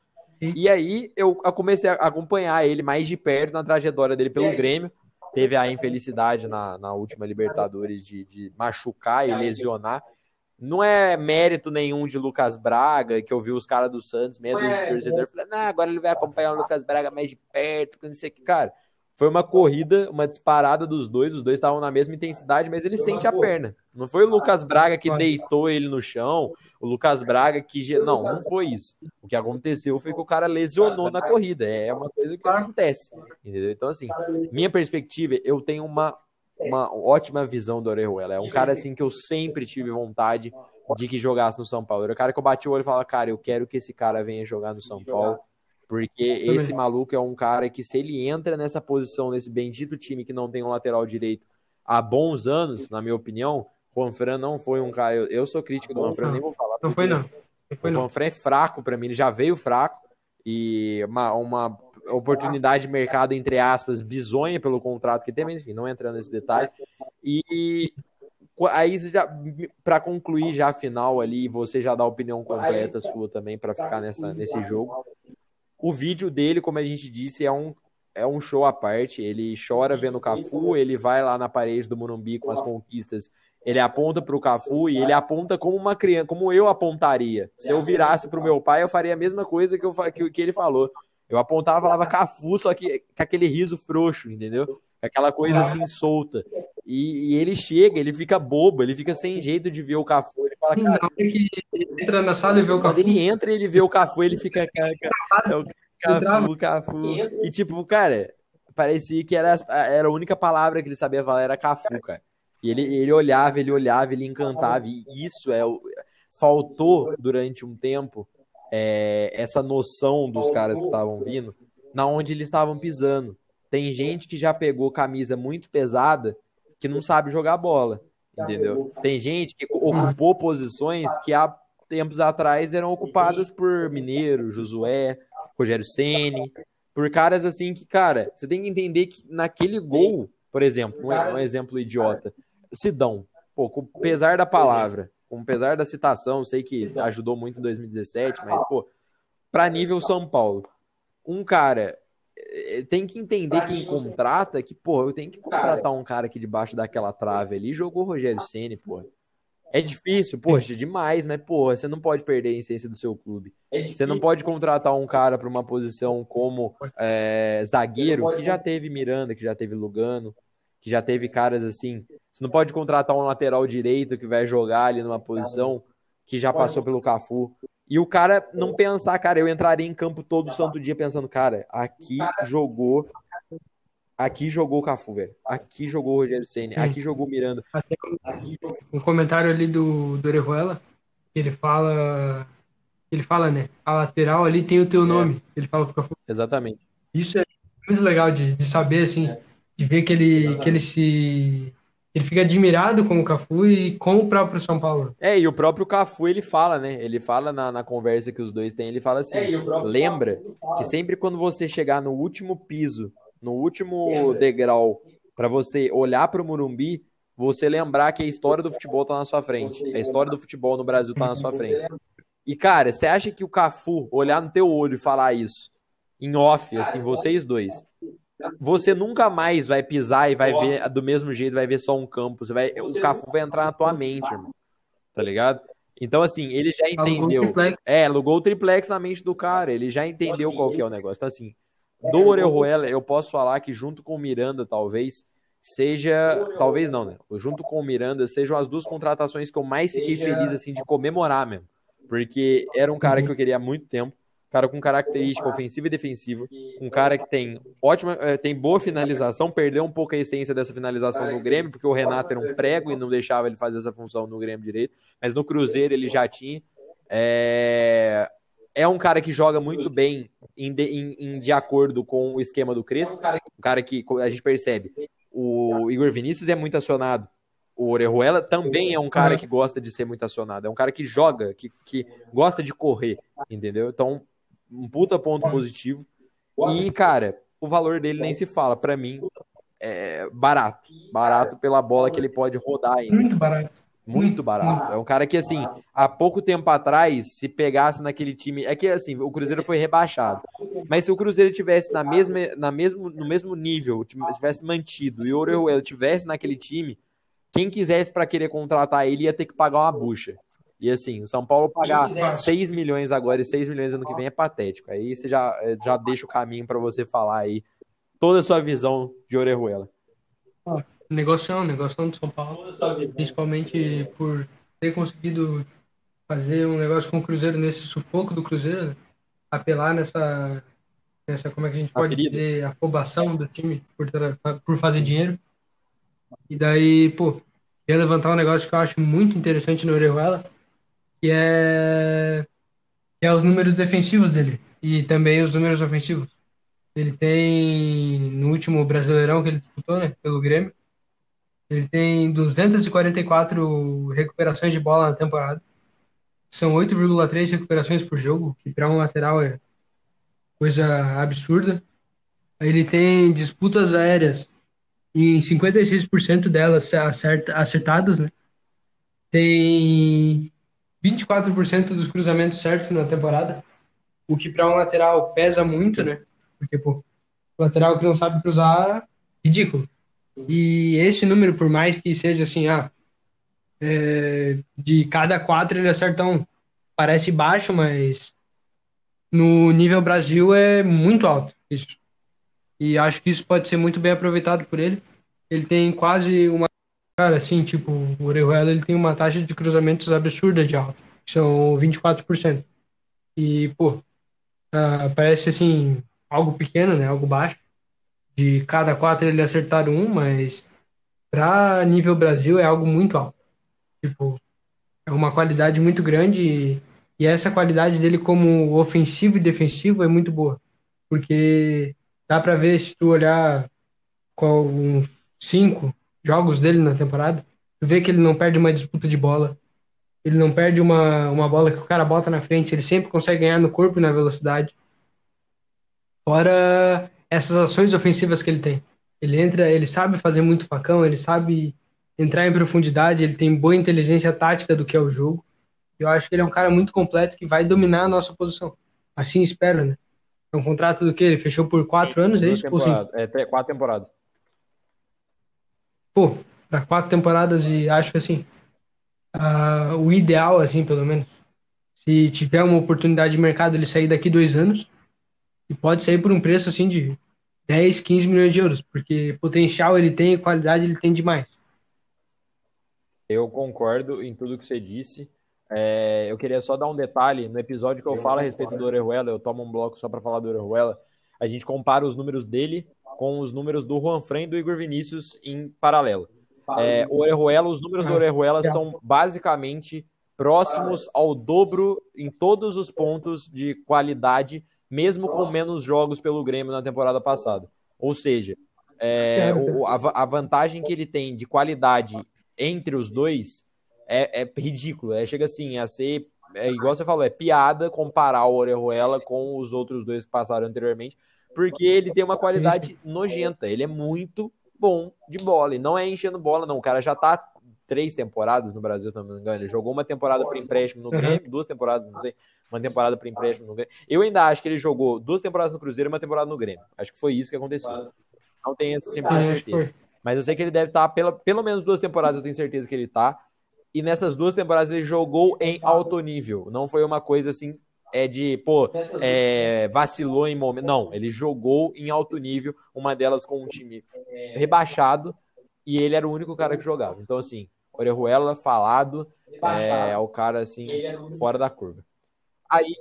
E aí eu comecei a acompanhar ele mais de perto na trajetória dele pelo Grêmio. Teve a infelicidade na, na última Libertadores de, de machucar e lesionar. Não é mérito nenhum de Lucas Braga, que eu vi os caras do Santos, meia dúzia de torcedor, falando, nah, agora ele vai acompanhar o Lucas Braga mais de perto, que não sei o que. Cara, foi uma corrida, uma disparada dos dois, os dois estavam na mesma intensidade, mas ele sente a perna. Não foi o Lucas Braga que deitou ele no chão, o Lucas Braga que. Não, não foi isso. O que aconteceu foi que o cara lesionou na corrida. É uma coisa que acontece. Entendeu? Então, assim, minha perspectiva, eu tenho uma, uma ótima visão do Orejuela. É um cara assim que eu sempre tive vontade de que jogasse no São Paulo. Era o cara que eu bati o olho e falava, cara, eu quero que esse cara venha jogar no São Paulo. Porque esse maluco é um cara que, se ele entra nessa posição, nesse bendito time que não tem um lateral direito há bons anos, na minha opinião, o Juanfran não foi um cara. Eu, eu sou crítico do Juanfran, nem vou falar. Não foi, não. não foi, o Juanfran é fraco para mim, ele já veio fraco. E uma, uma oportunidade de mercado, entre aspas, bizonha pelo contrato que tem, mas enfim, não entrando nesse detalhe. E aí, para concluir já a final ali, você já dá a opinião completa sua também para ficar nessa, nesse jogo. O vídeo dele, como a gente disse, é um, é um show à parte. Ele chora vendo o Cafu, ele vai lá na parede do Morumbi com as conquistas Ele aponta para o Cafu e ele aponta como uma criança, como eu apontaria. Se eu virasse para o meu pai, eu faria a mesma coisa que, eu, que, que ele falou. Eu apontava, falava Cafu, só que com aquele riso frouxo, entendeu? Aquela coisa assim solta. E, e, ele chega, ele fica bobo, ele fica sem jeito de ver o Cafu. Ele fala, cara, que entra na sala e vê o Cafu. Quando ele entra e ele vê o Cafu, ele fica, cara, cara, é o Cafu, Cafu. E tipo, cara, parecia que era, era a única palavra que ele sabia falar era Cafu, cara. E ele, ele olhava, ele olhava, ele encantava. E isso é faltou durante um tempo é, essa noção dos caras que estavam vindo, na onde eles estavam pisando. Tem gente que já pegou camisa muito pesada que não sabe jogar bola, entendeu? Tem gente que ocupou posições que há tempos atrás eram ocupadas por Mineiro, Josué, Rogério Ceni, por caras assim que, cara, você tem que entender que naquele gol, por exemplo, um, um exemplo idiota, Sidão, pô, com pesar da palavra, com pesar da citação, sei que ajudou muito em 2017, mas, pô, para nível São Paulo, um cara tem que entender quem contrata que, pô, eu tenho que contratar um cara aqui debaixo daquela trave ali, jogou o Rogério Ceni, pô. É difícil, poxa, demais, mas, pô, você não pode perder a essência do seu clube. Você não pode contratar um cara para uma posição como é, zagueiro, que já teve Miranda, que já teve Lugano, que já teve caras assim. Você não pode contratar um lateral direito que vai jogar ali numa posição que já passou pelo Cafu. E o cara não pensar, cara, eu entraria em campo todo santo dia pensando, cara, aqui jogou Aqui jogou o Cafu, velho. Aqui jogou o Rogério Senna. Aqui jogou o Miranda. Um comentário ali do, do Orejuela, ele fala. Ele fala, né? A lateral ali tem o teu é. nome. Ele fala pro Cafu. Exatamente. Isso é muito legal de, de saber, assim, é. de ver que ele, que ele se. Ele fica admirado com o Cafu e com o próprio São Paulo. É, e o próprio Cafu ele fala, né? Ele fala na, na conversa que os dois têm, ele fala assim: é, lembra que sempre quando você chegar no último piso no último degrau, para você olhar para o Murumbi, você lembrar que a história do futebol tá na sua frente. A história do futebol no Brasil tá na sua frente. E, cara, você acha que o Cafu olhar no teu olho e falar isso, em off, assim, vocês dois, você nunca mais vai pisar e vai ver do mesmo jeito, vai ver só um campo. Você vai, o Cafu vai entrar na tua mente, irmão. Tá ligado? Então, assim, ele já entendeu. É, alugou o triplex na mente do cara. Ele já entendeu qual que é o negócio. Então, assim, do Orejuela, eu posso falar que junto com o Miranda, talvez, seja. Talvez não, né? Junto com o Miranda, sejam as duas contratações que eu mais fiquei feliz, assim, de comemorar mesmo. Porque era um cara que eu queria há muito tempo. Cara com característica ofensiva e defensiva. Um cara que tem ótima, eh, tem boa finalização, perdeu um pouco a essência dessa finalização no Grêmio, porque o Renato era um prego e não deixava ele fazer essa função no Grêmio direito. Mas no Cruzeiro ele já tinha. É, é um cara que joga muito bem em de, em, em de acordo com o esquema do Crespo. Um cara que a gente percebe. O Igor Vinícius é muito acionado. O Orejuela também é um cara que gosta de ser muito acionado. É um cara que joga, que, que gosta de correr, entendeu? Então, um puta ponto positivo. E, cara, o valor dele nem se fala. Para mim, é barato. Barato pela bola que ele pode rodar ainda. Muito barato. Muito barato. É um cara que, assim, há pouco tempo atrás, se pegasse naquele time. É que, assim, o Cruzeiro foi rebaixado. Mas se o Cruzeiro tivesse na mesma, na mesmo, no mesmo nível, tivesse mantido, e o Orejuela tivesse naquele time, quem quisesse para querer contratar ele ia ter que pagar uma bucha. E assim, o São Paulo pagar 6 milhões agora e 6 milhões ano que vem é patético. Aí você já, já deixa o caminho para você falar aí toda a sua visão de Orejuela. Negocião, negocião do São Paulo, principalmente por ter conseguido fazer um negócio com o Cruzeiro nesse sufoco do Cruzeiro, né? apelar nessa, nessa, como é que a gente pode a dizer, afobação do time por, por fazer dinheiro. E daí, pô, ia levantar um negócio que eu acho muito interessante no Orejuela, que é, é os números defensivos dele e também os números ofensivos. Ele tem, no último Brasileirão que ele disputou, né, pelo Grêmio, ele tem 244 recuperações de bola na temporada. São 8,3 recuperações por jogo, que para um lateral é coisa absurda. Ele tem disputas aéreas em 56% delas acertadas, né? Tem 24% dos cruzamentos certos na temporada, o que para um lateral pesa muito, né? Porque, pô, lateral que não sabe cruzar, ridículo. E esse número, por mais que seja assim, ah, é, de cada quatro ele acerta um. Parece baixo, mas no nível Brasil é muito alto isso. E acho que isso pode ser muito bem aproveitado por ele. Ele tem quase uma. Cara, assim, tipo, o Orejuela ele tem uma taxa de cruzamentos absurda de alta, que são 24%. E, pô, uh, parece assim, algo pequeno, né? Algo baixo. De cada quatro ele acertar um, mas para nível Brasil é algo muito alto. Tipo, é uma qualidade muito grande e, e essa qualidade dele como ofensivo e defensivo é muito boa. Porque dá para ver se tu olhar com um, cinco jogos dele na temporada, tu vê que ele não perde uma disputa de bola, ele não perde uma, uma bola que o cara bota na frente, ele sempre consegue ganhar no corpo e na velocidade. Fora essas ações ofensivas que ele tem. Ele entra, ele sabe fazer muito facão, ele sabe entrar em profundidade, ele tem boa inteligência tática do que é o jogo. Eu acho que ele é um cara muito completo que vai dominar a nossa posição. Assim espero, né? É um contrato do que? Ele fechou por quatro anos, é isso? É, quatro temporadas. Pô, para quatro temporadas e acho que assim, uh, o ideal, assim, pelo menos, se tiver uma oportunidade de mercado, ele sair daqui dois anos e pode sair por um preço assim de 10, 15 milhões de euros, porque potencial ele tem e qualidade ele tem demais. Eu concordo em tudo que você disse. É, eu queria só dar um detalhe. No episódio que eu falo a respeito do Orejuela, eu tomo um bloco só para falar do Orejuela. A gente compara os números dele com os números do Juan Fran e do Igor Vinícius em paralelo. É, o Orejuela, os números do Orejuela são basicamente próximos ao dobro em todos os pontos de qualidade, mesmo com menos jogos pelo Grêmio na temporada passada. Ou seja, é, o, a, a, vantagem que ele tem de qualidade entre os dois é, é ridículo. É, chega assim a ser, é, igual você falou, é piada comparar o Orejuela com os outros dois que passaram anteriormente, porque ele tem uma qualidade nojenta. Ele é muito bom de bola. E não é enchendo bola, não. O cara já tá três temporadas no Brasil, se não me engano. Ele jogou uma temporada por empréstimo no Grêmio, duas temporadas, não sei, uma temporada por empréstimo no Grêmio. Eu ainda acho que ele jogou duas temporadas no Cruzeiro e uma temporada no Grêmio. Acho que foi isso que aconteceu. Não tenho essa certeza. Mas eu sei que ele deve estar, pela, pelo menos duas temporadas, eu tenho certeza que ele tá. E nessas duas temporadas ele jogou em alto nível. Não foi uma coisa assim é de, pô, é, vacilou em momento. Não, ele jogou em alto nível, uma delas com um time rebaixado, e ele era o único cara que jogava. Então, assim, Orejuela, falado, é, é o cara, assim, fora da curva. Aí,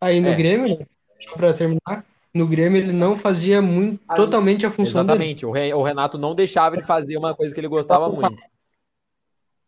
aí no é, Grêmio, só pra terminar, no Grêmio ele não fazia muito, totalmente a função Exatamente, dele. o Renato não deixava ele fazer uma coisa que ele gostava muito.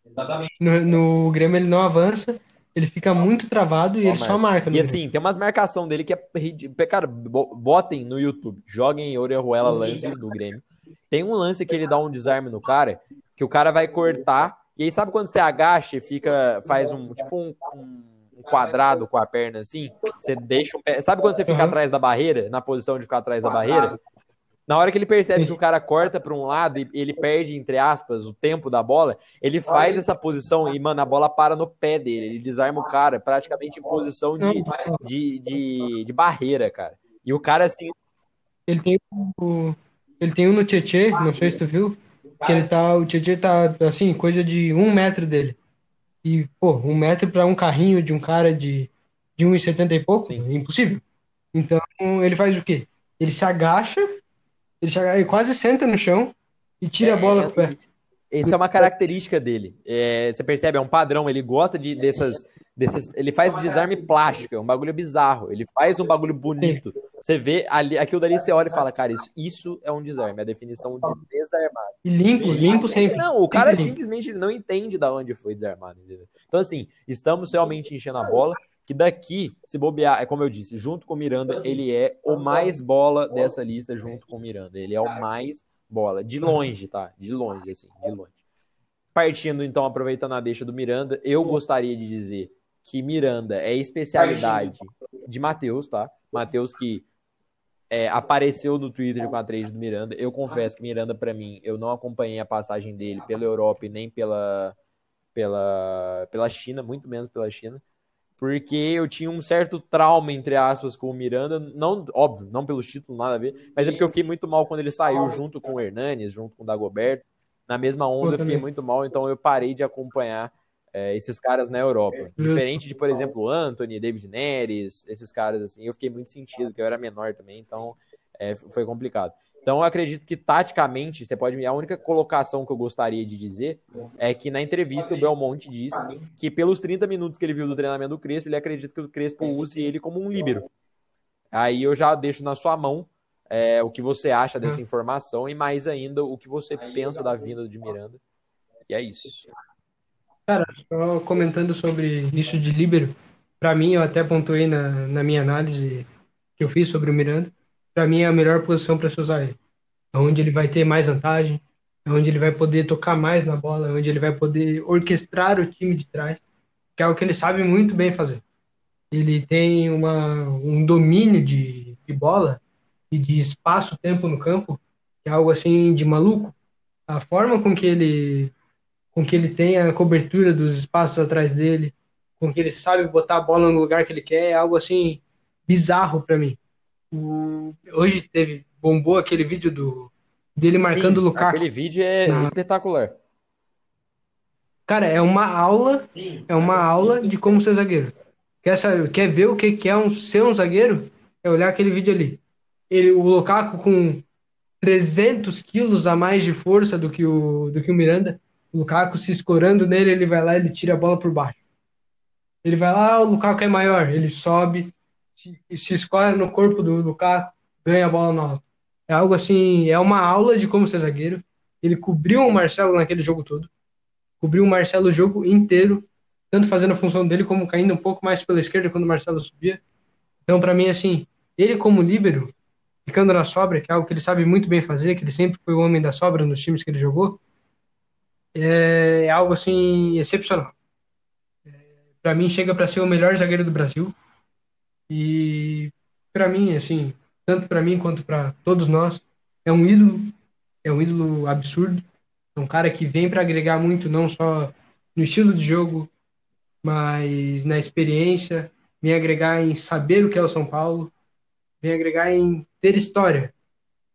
Exatamente. No, no Grêmio ele não avança, ele fica muito travado e ele marca. só marca. E assim, tem umas marcação dele que é. Cara, botem no YouTube, joguem Orejuela lances do Grêmio. Tem um lance que ele dá um desarme no cara, que o cara vai cortar, e aí sabe quando você agacha e fica. faz um. Tipo um, um quadrado com a perna assim? Você deixa o pé. Sabe quando você fica uhum. atrás da barreira, na posição de ficar atrás da barreira? Na hora que ele percebe que o cara corta para um lado e ele perde, entre aspas, o tempo da bola, ele faz essa posição e, mano, a bola para no pé dele. Ele desarma o cara praticamente em posição de, de, de, de barreira, cara. E o cara, assim. Ele tem o. Ele tem um no Tietê, não sei se tu viu. Que ele tá. O Tietê tá, assim, coisa de um metro dele. E, pô, um metro para um carrinho de um cara de, de 1,70 e pouco, Sim. é impossível. Então, ele faz o quê? Ele se agacha ele, chega, ele quase senta no chão e tira é, a bola com o pé. Essa é uma característica dele. É, você percebe, é um padrão. Ele gosta de dessas, desses. Ele faz desarme plástico, é um bagulho bizarro. Ele faz um bagulho bonito. Você vê ali, aquilo dali você olha e fala, cara, isso, isso é um desarme, é a definição de desarmado. E limpo, limpo sempre. Não, o cara simplesmente não entende de onde foi desarmado. Entendeu? Então, assim, estamos realmente enchendo a bola que daqui, se bobear, é como eu disse, junto com o Miranda, ele é o mais bola dessa lista junto com o Miranda. Ele é o mais bola, de longe, tá? De longe, assim, de longe. Partindo, então, aproveitando a deixa do Miranda, eu gostaria de dizer que Miranda é especialidade de Matheus, tá? Matheus que é, apareceu no Twitter com a trade do Miranda. Eu confesso que Miranda, para mim, eu não acompanhei a passagem dele pela Europa e nem pela, pela, pela China, muito menos pela China porque eu tinha um certo trauma, entre aspas, com o Miranda, não, óbvio, não pelo título, nada a ver, mas é porque eu fiquei muito mal quando ele saiu junto com o Hernanes, junto com o Dagoberto, na mesma onda eu, fiquei muito mal, então eu parei de acompanhar é, esses caras na Europa. Diferente de, por exemplo, Anthony, David Neres, esses caras assim, eu fiquei muito sentido, que eu era menor também, então é, foi complicado. Então, eu acredito que taticamente, você pode me. A única colocação que eu gostaria de dizer é que na entrevista o Belmonte disse que pelos 30 minutos que ele viu do treinamento do Crespo, ele acredita que o Crespo use ele como um líbero. Aí eu já deixo na sua mão é, o que você acha dessa informação e mais ainda o que você pensa da vinda de Miranda. E é isso. Cara, só comentando sobre isso de líbero, para mim, eu até pontuei na, na minha análise que eu fiz sobre o Miranda para mim é a melhor posição para se usar ele. É onde ele vai ter mais vantagem, é onde ele vai poder tocar mais na bola, é onde ele vai poder orquestrar o time de trás, que é o que ele sabe muito bem fazer. Ele tem uma, um domínio de, de bola e de espaço-tempo no campo, que é algo assim de maluco. A forma com que ele com que ele tem a cobertura dos espaços atrás dele, com que ele sabe botar a bola no lugar que ele quer, é algo assim bizarro para mim. O, hoje teve bombou aquele vídeo do dele marcando Sim, o Lukaku. Aquele vídeo é na... espetacular. Cara, é uma aula, é uma aula de como ser zagueiro. Quer, saber, quer ver o que é um, ser um zagueiro? É olhar aquele vídeo ali. Ele, o Lukaku com 300 quilos a mais de força do que o, do que o Miranda. O Lukaku se escorando nele, ele vai lá ele tira a bola por baixo. Ele vai lá, o Lukaku é maior, ele sobe, se escolhe no corpo do Lukaku, ganha a bola no alto. É algo assim, é uma aula de como ser zagueiro. Ele cobriu o Marcelo naquele jogo todo. Cobriu o Marcelo o jogo inteiro, tanto fazendo a função dele como caindo um pouco mais pela esquerda quando o Marcelo subia. Então, para mim, assim, ele como líbero, ficando na sobra, que é algo que ele sabe muito bem fazer, que ele sempre foi o homem da sobra nos times que ele jogou, é, é algo assim excepcional. É, para mim, chega para ser o melhor zagueiro do Brasil. E para mim, assim, tanto para mim quanto para todos nós, é um ídolo, é um ídolo absurdo. É um cara que vem para agregar muito, não só no estilo de jogo, mas na experiência, vem agregar em saber o que é o São Paulo, vem agregar em ter história.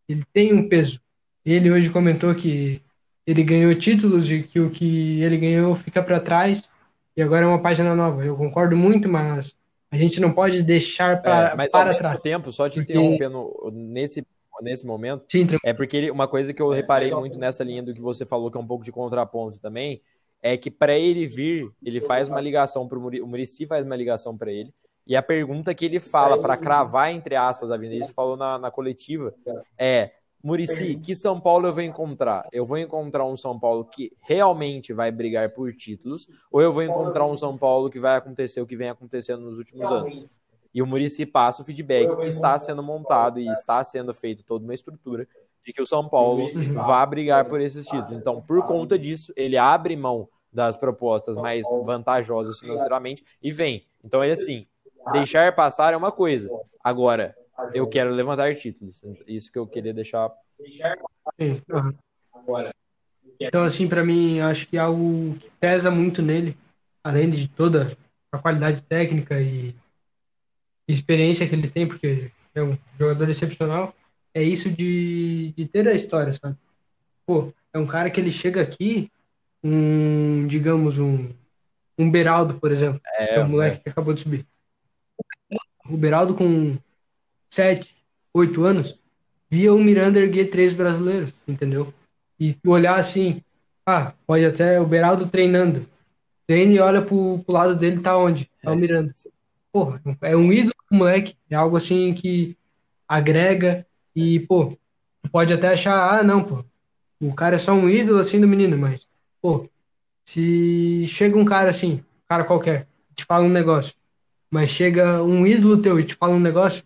Ele tem um peso. Ele hoje comentou que ele ganhou títulos e que o que ele ganhou fica para trás e agora é uma página nova. Eu concordo muito, mas a gente não pode deixar pra, é, mas para trás. tempo, só te porque... interrompendo nesse, nesse momento, Sim, é porque ele, uma coisa que eu reparei muito nessa linha do que você falou, que é um pouco de contraponto também, é que para ele vir, ele faz uma ligação para o Murici, o Murici faz uma ligação para ele, e a pergunta que ele fala para cravar, entre aspas, a vida, isso falou na, na coletiva, é Murici, que São Paulo eu vou encontrar? Eu vou encontrar um São Paulo que realmente vai brigar por títulos, ou eu vou encontrar um São Paulo que vai acontecer o que vem acontecendo nos últimos anos? E o Murici passa o feedback que está sendo montado e está sendo feito toda uma estrutura de que o São Paulo vai brigar por esses títulos. Então, por conta disso, ele abre mão das propostas mais vantajosas financeiramente e vem. Então, ele assim, deixar passar é uma coisa. Agora, eu quero levantar títulos. Isso que eu queria deixar. Sim, uhum. Então, assim, para mim, acho que algo que pesa muito nele, além de toda a qualidade técnica e experiência que ele tem, porque é um jogador excepcional, é isso de, de ter a história, sabe? Pô, é um cara que ele chega aqui, um, digamos, um, um Beraldo, por exemplo, é, é um moleque é. que acabou de subir. O Beraldo com sete, oito anos, via o Miranda erguer três brasileiros, entendeu? E olhar assim, ah, pode até o Beraldo treinando. Treina e olha pro, pro lado dele, tá onde? Tá o é. Miranda. Porra, é um ídolo moleque, é algo assim que agrega e, pô, pode até achar, ah, não, pô, o cara é só um ídolo assim do menino, mas, pô, se chega um cara assim, cara qualquer, te fala um negócio, mas chega um ídolo teu e te fala um negócio,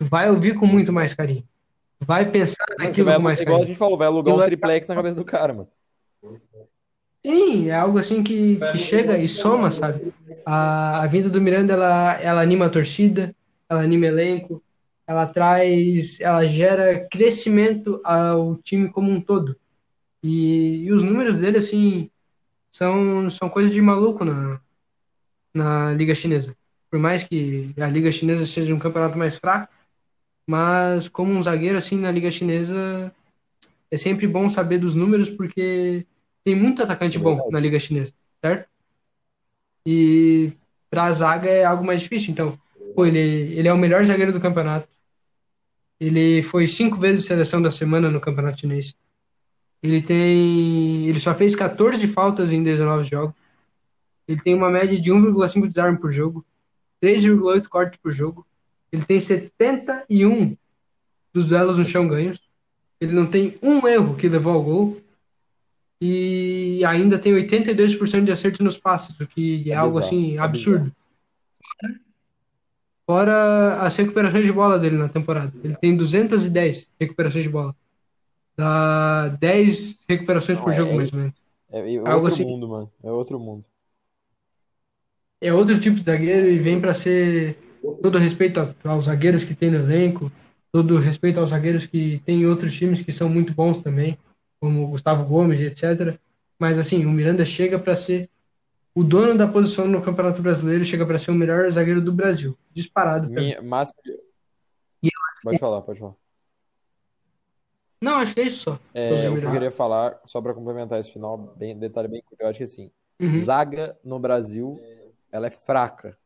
vai ouvir com muito mais carinho. Vai pensar naquilo vai, com mais igual carinho. Igual a gente falou, vai alugar um triplex na cabeça do cara, mano. Sim, é algo assim que, que chega e soma, sabe? A, a vinda do Miranda, ela, ela anima a torcida, ela anima elenco, ela traz, ela gera crescimento ao time como um todo. E, e os números dele, assim, são, são coisas de maluco na, na Liga Chinesa. Por mais que a Liga Chinesa seja um campeonato mais fraco, mas como um zagueiro assim na liga chinesa é sempre bom saber dos números porque tem muito atacante É bom na Liga Chinesa, certo? E para a zaga é algo mais difícil. Então, pô, ele, ele é o melhor zagueiro do campeonato. Ele foi cinco vezes seleção da semana no campeonato chinês. Ele tem, ele só fez 14 faltas em 19 jogos. Ele tem uma média de 1,5 desarme por jogo, 3,8 cortes por jogo. Ele tem 71 dos duelos no chão ganhos. Ele não tem um erro que levou ao gol. E ainda tem 82% de acerto nos passes, o que é, É algo bizarro, assim é absurdo. Fora as recuperações de bola dele na temporada. Ele tem 210 recuperações de bola. Dá 10 recuperações Não, por é- jogo, mais ou menos. É, é outro assim. mundo, mano. É outro mundo. É outro tipo de zagueiro e vem para ser todo respeito aos zagueiros que tem no elenco, todo respeito aos zagueiros que tem em outros times que são muito bons também, como o Gustavo Gomes, etc. Mas assim, o Miranda chega para ser o dono da posição no Campeonato Brasileiro, chega para ser o melhor zagueiro do Brasil, disparado. Minha. E Pode falar, pode falar. Não, acho que é isso só. É, o que eu queria falar, só para complementar esse final, bem, detalhe bem curioso, eu acho que assim, Uhum. zaga no Brasil, ela é fraca.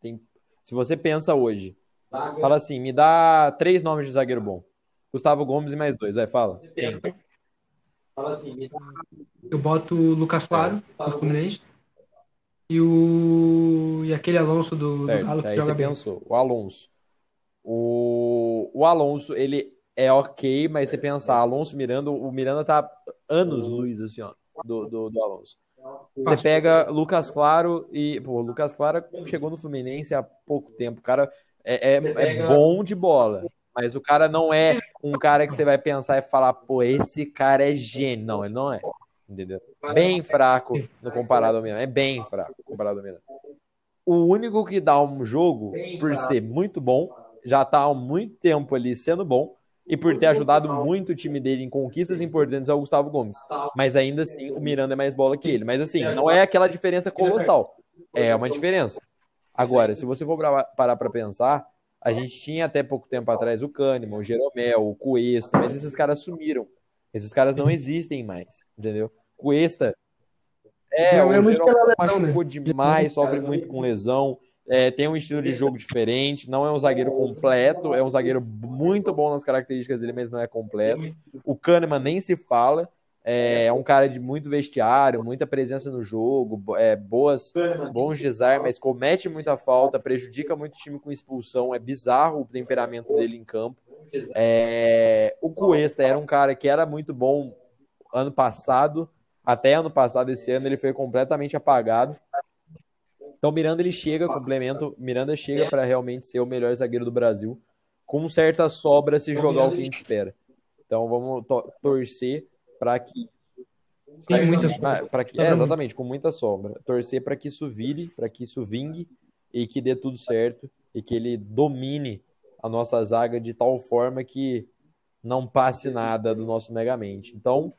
Tem, se você pensa hoje, fala assim, me dá três nomes de zagueiro bom. Gustavo Gomes e mais dois, vai, fala. Quem? Eu boto o Lucas Claro, do Fluminense, e o e aquele Alonso do, do Certo, Galo que aí joga você bem. pensou, o Alonso. O, o Alonso, ele é ok, mas você pensar, Alonso Miranda, o Miranda tá anos luz, assim, ó, do, do, do Alonso. Você pega Lucas Claro e, pô, Lucas Claro chegou no Fluminense há pouco tempo, o cara é, é, é bom de bola, mas o cara não é um cara que você vai pensar e falar, pô, esse cara é gênio. Não, ele não é, entendeu? Bem fraco no comparado ao Miranda, é bem fraco comparado ao Miranda. O único que dá um jogo, por ser muito bom, já tá há muito tempo ali sendo bom, e por ter ajudado muito o time dele em conquistas importantes é o Gustavo Gomes. Mas ainda assim, o Miranda é mais bola que ele. Mas assim, não é aquela diferença colossal. É uma diferença. Agora, se você for pra- parar para pensar, a gente tinha até pouco tempo atrás o Kahneman, o Jeromel, o Cuesta, mas esses caras sumiram. Esses caras não existem mais, entendeu? Cuesta é, Jeromel é o muito Jeromel machucou demais, sofre muito com lesão, é, tem um estilo de jogo diferente, não é um zagueiro completo, é um zagueiro muito bom nas características dele, mas não é completo. O Kahneman nem se fala, é, é um cara de muito vestiário, muita presença no jogo, é, boas, bons desarmes, comete muita falta, prejudica muito o time com expulsão, é bizarro o temperamento dele em campo. É, o Cuesta era um cara que era muito bom ano passado, até ano passado, esse ano ele foi completamente apagado. Então Miranda ele chega, complemento, Miranda chega para realmente ser o melhor zagueiro do Brasil, com certa sobra se jogar o que a gente espera. Então vamos to- torcer para que Tem muitas para que é, exatamente, com muita sobra. Torcer para que isso vire, para que isso vingue e que dê tudo certo e que ele domine a nossa zaga de tal forma que não passe nada do nosso Megamente. Então,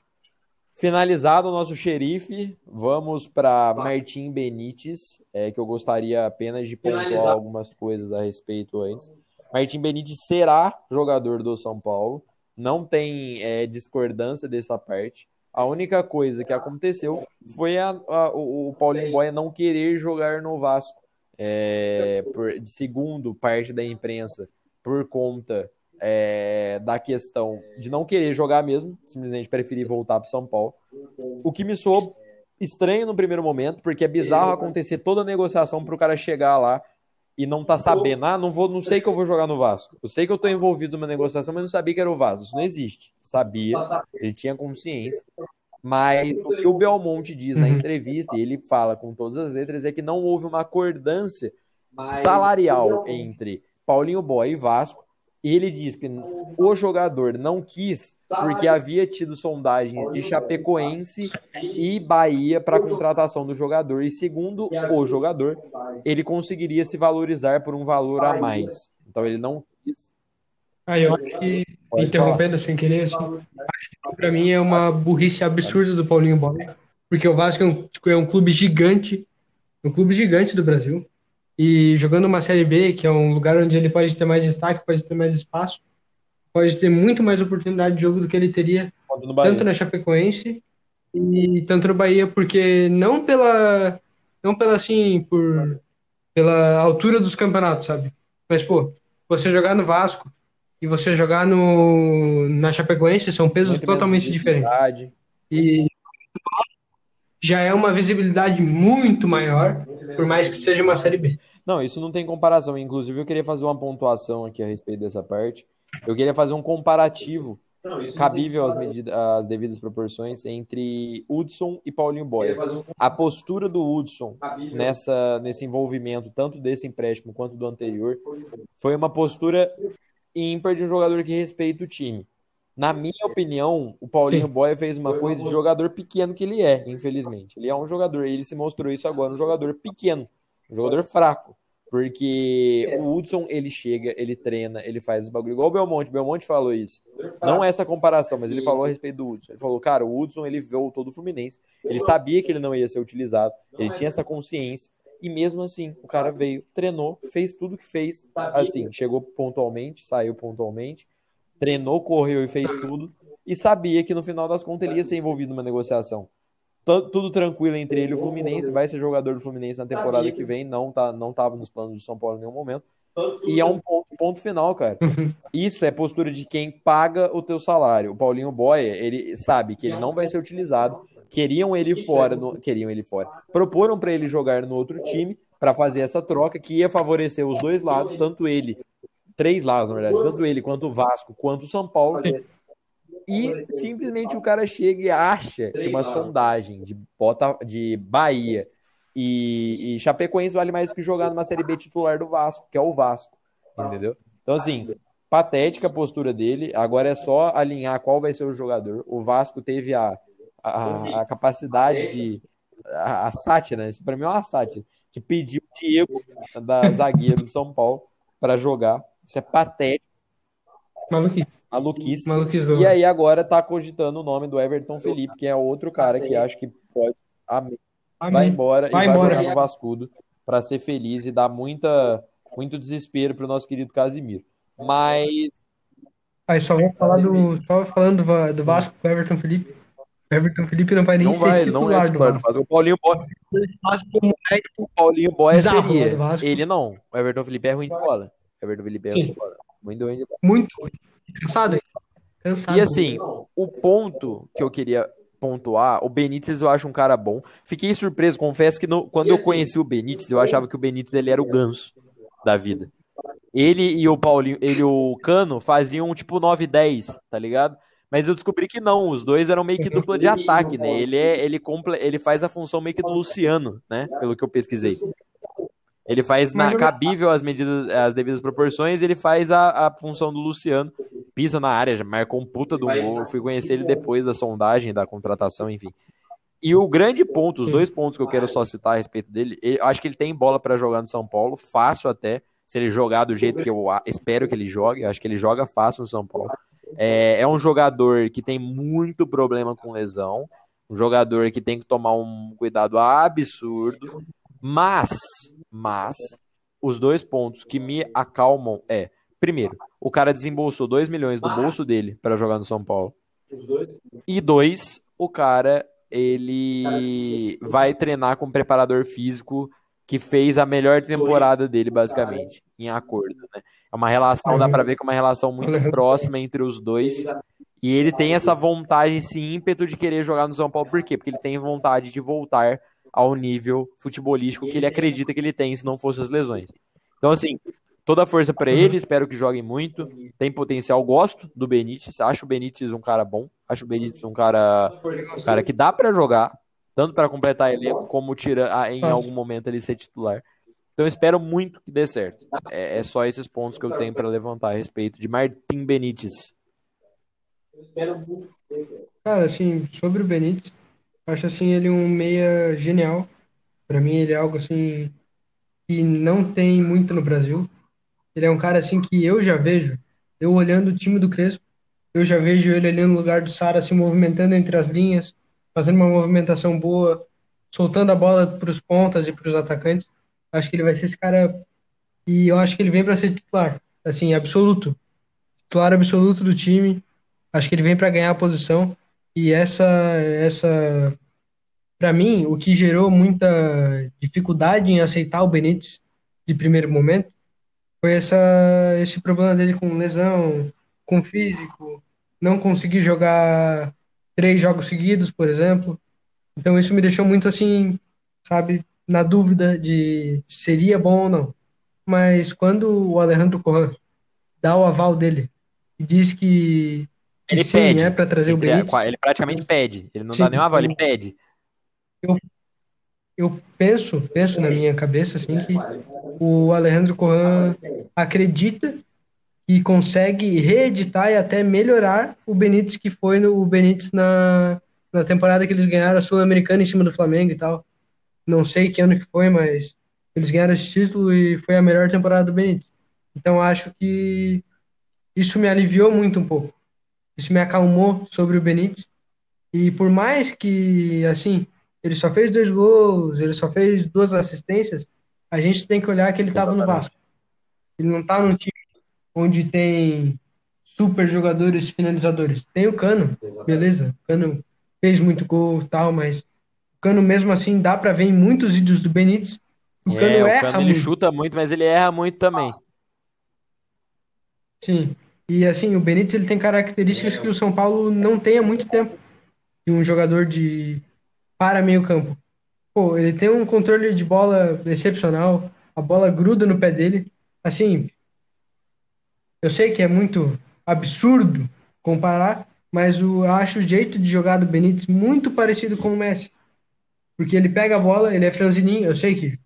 finalizado o nosso xerife, vamos para Martim Benítez, é, que eu gostaria apenas de pontuar algumas coisas a respeito antes. Martim Benítez será jogador do São Paulo, não tem é, discordância dessa parte. A única coisa que aconteceu foi a- a- o, o Paulinho Boia não querer jogar no Vasco. É, por, segundo parte da imprensa, por conta é, da questão de não querer jogar mesmo, simplesmente preferir voltar para São Paulo. O que me soou estranho no primeiro momento, porque é bizarro acontecer toda a negociação para o cara chegar lá e não tá sabendo, ah, não vou, não sei que eu vou jogar no Vasco. Eu sei que eu tô envolvido numa negociação, mas não sabia que era o Vasco. Isso não existe. Sabia, ele tinha consciência. Mas o que o Belmonte diz na entrevista, e ele fala com todas as letras, é que não houve uma acordância salarial entre Paulinho Boy e Vasco. E ele diz que o jogador não quis porque havia tido sondagens de Chapecoense e Bahia para a contratação do jogador. E segundo o jogador, ele conseguiria se valorizar por um valor a mais. Então ele não quis. Aí eu acho que, Pode interrompendo sem querer, assim, acho que pra mim é uma burrice absurda do Paulinho Boia, porque o Vasco é um, é um clube gigante, um clube gigante do Brasil, e jogando uma Série B, que é um lugar onde ele pode ter mais destaque, pode ter mais espaço, pode ter muito mais oportunidade de jogo do que ele teria tanto na Chapecoense e tanto no Bahia, porque não pela não pela assim por pela altura dos campeonatos, sabe? Mas pô, você jogar no Vasco e você jogar no na Chapecoense são pesos muito totalmente diferentes. E já é uma visibilidade muito maior, por mais que seja uma série B. Não, isso não tem comparação. Inclusive, eu queria fazer uma pontuação aqui a respeito dessa parte. Eu queria fazer um comparativo cabível às, medidas, às devidas proporções entre Hudson e Paulinho Boia. A postura do Hudson nessa, nesse envolvimento, tanto desse empréstimo quanto do anterior, foi uma postura ímpar de um jogador que respeita o time. Na minha opinião, o Paulinho Boia fez uma coisa de jogador pequeno que ele é, infelizmente. Ele é um jogador, ele se mostrou isso agora, um jogador pequeno, um jogador fraco. Porque o Hudson, ele chega, ele treina, ele faz os bagulho. Igual o Belmonte. O Belmonte falou isso. Não é essa comparação, mas ele falou a respeito do Hudson. Ele falou, cara, o Hudson, ele voltou do Fluminense. Ele sabia que ele não ia ser utilizado. Ele tinha essa consciência. E mesmo assim, o cara veio, treinou, fez tudo que fez. Assim, chegou pontualmente, saiu pontualmente. Treinou, correu e fez tudo. E sabia que no final das contas ele ia ser envolvido numa negociação tudo tranquilo entre ele e o Fluminense, vai ser jogador do Fluminense na temporada que vem, não tá não tava nos planos do São Paulo em nenhum momento. E é um ponto, ponto final, cara. Isso é postura de quem paga o teu salário. O Paulinho Boia, ele sabe que ele não vai ser utilizado. Queriam ele fora, no, queriam ele fora. Proporam para ele jogar no outro time para fazer essa troca que ia favorecer os dois lados, tanto ele, três lados na verdade, tanto ele quanto o Vasco, quanto o São Paulo e simplesmente o cara chega e acha que uma sondagem de, Bota, de Bahia e, e Chapecoense vale mais que jogar numa Série B titular do Vasco, que é o Vasco, entendeu? Então, assim, patética a postura dele, agora é só alinhar qual vai ser o jogador. O Vasco teve a, a, a capacidade de. A, a sátira, isso pra mim é uma sátira, que pediu o Diego, da zagueira do São Paulo, para jogar. Isso é patético. Maluquice maluquice. e aí agora tá cogitando o nome do Everton Felipe, que é outro cara que acho que pode. Amém. Vai embora vai e vai embora. jogar no Vascudo para ser feliz e dar muita, muito desespero pro nosso querido Casimiro. Mas. Aí só vou falar do. Só falando do, do Vasco com o Everton Felipe. O Everton Felipe não vai nem não ser vai, titular não é titular do Vasco. O Paulinho Boy. O Paulinho Boy seria. Ele não. O Everton Felipe é ruim de bola. Everton Felipe bola. Muito ruim de bola. Muito ruim. Cansado, hein? Cansado. E assim, o ponto que eu queria pontuar, o Benítez eu acho um cara bom. Fiquei surpreso, confesso que no, quando eu assim, conheci o Benítez, eu achava que o Benítez ele era o ganso da vida. Ele e o Paulinho, ele e o Cano faziam tipo 9 10, tá ligado? Mas eu descobri que não, os dois eram meio que dupla de ataque, né? Ele é ele comple, ele faz a função meio que do Luciano, né? Pelo que eu pesquisei. Ele faz na, cabível as medidas, as devidas proporções, ele faz a, a função do Luciano, pisa na área, já marcou um puta do gol. Eu fui conhecer ele depois da sondagem, da contratação, enfim. E o grande ponto, os dois pontos que eu quero só citar a respeito dele, eu acho que ele tem bola para jogar no São Paulo, fácil até, se ele jogar do jeito que eu espero que ele jogue, acho que ele joga fácil no São Paulo. É, é um jogador que tem muito problema com lesão, um jogador que tem que tomar um cuidado absurdo, mas mas os dois pontos que me acalmam é, primeiro, o cara desembolsou 2 milhões do bolso dele para jogar no São Paulo. E dois, o cara ele vai treinar com um preparador físico que fez a melhor temporada dele, basicamente, em acordo. Né? É uma relação, dá para ver que é uma relação muito próxima entre os dois. E ele tem essa vontade, esse ímpeto de querer jogar no São Paulo. Por quê? Porque ele tem vontade de voltar ao nível futebolístico que ele acredita que ele tem se não fosse as lesões. Então, assim, toda a força para ele, espero que joguem muito. Tem potencial, gosto do Benítez, acho o Benítez um cara bom, acho o Benítez um cara, um cara que dá para jogar, tanto para completar elenco como tira em algum momento ele ser titular. Então espero muito que dê certo. É, é só esses pontos que eu tenho para levantar a respeito de Martim Benítez. Cara, assim, sobre o Benítez, Acho assim ele um meia genial. Para mim ele é algo assim que não tem muito no Brasil. Ele é um cara assim que eu já vejo, eu olhando o time do Crespo, eu já vejo ele ali no lugar do Sara se movimentando entre as linhas, fazendo uma movimentação boa, soltando a bola para os pontas e para os atacantes. Acho que ele vai ser esse cara e eu acho que ele vem para ser titular, assim, absoluto. titular absoluto do time. Acho que ele vem para ganhar a posição. E essa, essa para mim, o que gerou muita dificuldade em aceitar o Benítez de primeiro momento foi essa, esse problema dele com lesão, com físico, não conseguir jogar três jogos seguidos, por exemplo. Então isso me deixou muito assim, sabe, na dúvida de seria bom ou não. Mas quando o Alejandro Corran dá o aval dele e diz que, que ele sim, pede. é para trazer ele, o Benítez. Ele praticamente pede. Ele não Sim, dá nenhum aval, ele pede. Eu, eu penso, penso na minha cabeça assim que o Alejandro Corran acredita que consegue reeditar e até melhorar o Benítez que foi no o Benítez na, na temporada que eles ganharam a Sul-Americana em cima do Flamengo e tal. Não sei que ano que foi, mas eles ganharam esse título e foi a melhor temporada do Benítez. Então acho que isso me aliviou muito um pouco. Isso me acalmou sobre o Benítez. E por mais que, assim, ele só fez dois gols, ele só fez duas assistências, a gente tem que olhar que ele estava no Exatamente. Vasco. Ele não está num time onde tem super jogadores finalizadores. Tem o Cano, beleza. O Cano fez muito gol e tal, mas o Cano mesmo assim dá para ver em muitos vídeos do Benítez. O Cano é, o erra Cano ele muito. chuta muito, mas ele erra muito também. Sim. E assim, o Benítez ele tem características que o São Paulo não tem há muito tempo. De um jogador de para meio campo. Pô, ele tem um controle de bola excepcional, a bola gruda no pé dele. Assim, eu sei que é muito absurdo comparar, mas eu acho o jeito de jogar do Benítez muito parecido com o Messi. Porque ele pega a bola, ele é franzininho, eu sei que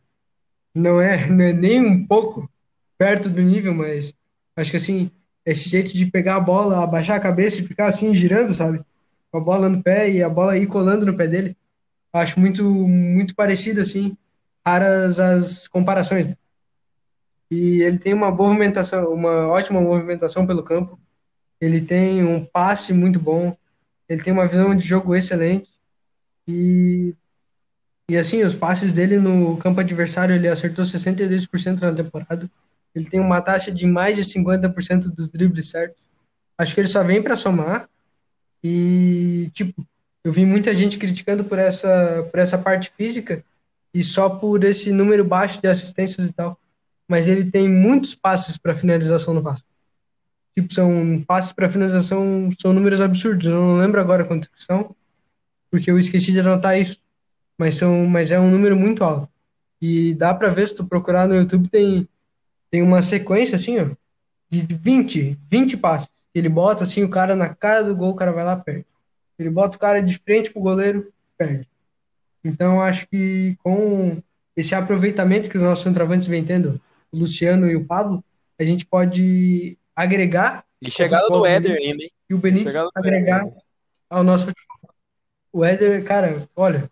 não é, não é nem um pouco perto do nível, mas acho que assim, esse jeito de pegar a bola, abaixar a cabeça e ficar assim girando, sabe? Com a bola no pé e a bola ir colando no pé dele. Acho muito muito parecido assim, raras as comparações. né? E ele tem uma boa movimentação, uma ótima movimentação pelo campo. Ele tem um passe muito bom. Ele tem uma visão de jogo excelente. E e assim, os passes dele no campo adversário, ele acertou 62% na temporada. Ele tem uma taxa de mais de 50% dos dribles certos. Acho que ele só vem para somar. E, tipo, eu vi muita gente criticando por essa, por essa parte física e só por esse número baixo de assistências e tal. Mas ele tem muitos passes para finalização no Vasco. Tipo, são passes para finalização, são números absurdos. Eu não lembro agora quantos são, porque eu esqueci de anotar isso. Mas, são, mas é um número muito alto. E dá para ver, se tu procurar no YouTube, tem, tem uma sequência assim, ó, de 20, 20 passes. Ele bota assim o cara na cara do gol, o cara vai lá perto. Ele bota o cara de frente pro goleiro, perde. Então acho que com esse aproveitamento que os nossos centroavantes vêm tendo, o Luciano e o Pablo, a gente pode agregar E chegada do Éder ainda, hein? e o Benítez agregar Éder. ao nosso futebol. O Éder, cara, olha,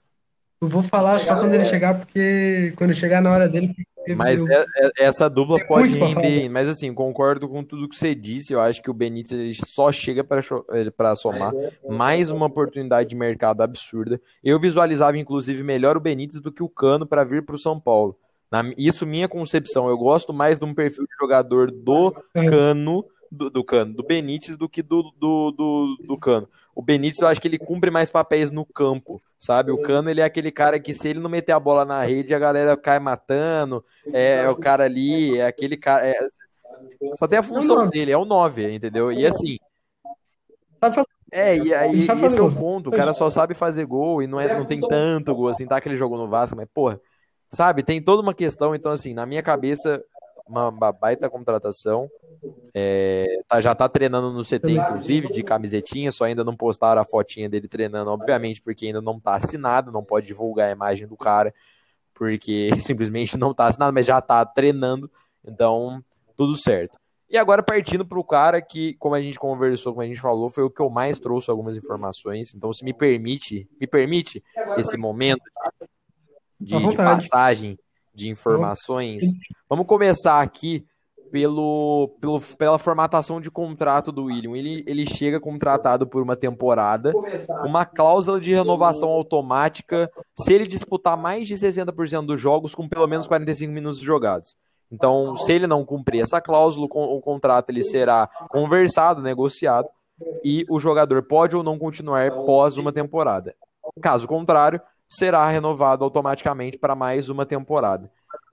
eu vou falar só quando ele chegar, porque quando chegar na hora dele. Mas é- é- essa dupla Tem pode render, mas assim, concordo com tudo que você disse. Eu acho que o Benítez ele só chega para somar mais uma oportunidade de mercado absurda. Eu visualizava, inclusive, melhor o Benítez do que o Cano para vir para o São Paulo. Na- isso, minha concepção. Eu gosto mais de um perfil de jogador do É. Cano, do, do Cano, do Benítez, do que do, do, do, do Cano. O Benítez, eu acho que ele cumpre mais papéis no campo, sabe? O Cano, ele é aquele cara que, se ele não meter a bola na rede, a galera cai matando. É, é o cara ali, é aquele cara. é- só tem a função dele, é o 9, entendeu? E assim. É, e aí esse é o ponto. O cara só sabe fazer gol e não, é, não tem tanto gol assim, tá? Que ele jogou no Vasco, mas, porra, sabe? Tem toda uma questão. Então, assim, na minha cabeça, uma, baita contratação. É, tá- já tá treinando no CT, inclusive, de camisetinha, só ainda não postaram a fotinha dele treinando, obviamente, porque ainda não tá assinado, não pode divulgar a imagem do cara, porque simplesmente não tá assinado, mas já tá treinando, então tudo certo. E agora partindo pro cara que, como a gente conversou, como a gente falou, foi o que eu mais trouxe algumas informações. Então, se me permite, me permite esse momento de, de passagem de informações. Vamos começar aqui pelo, pelo, pela formatação de contrato do William. Ele, ele chega contratado por uma temporada, uma cláusula de renovação automática se ele disputar mais de 60% dos jogos com pelo menos 45 minutos jogados. Então, se ele não cumprir essa cláusula, o contrato ele será conversado, negociado, e o jogador pode ou não continuar pós uma temporada. Caso contrário, será renovado automaticamente para mais uma temporada.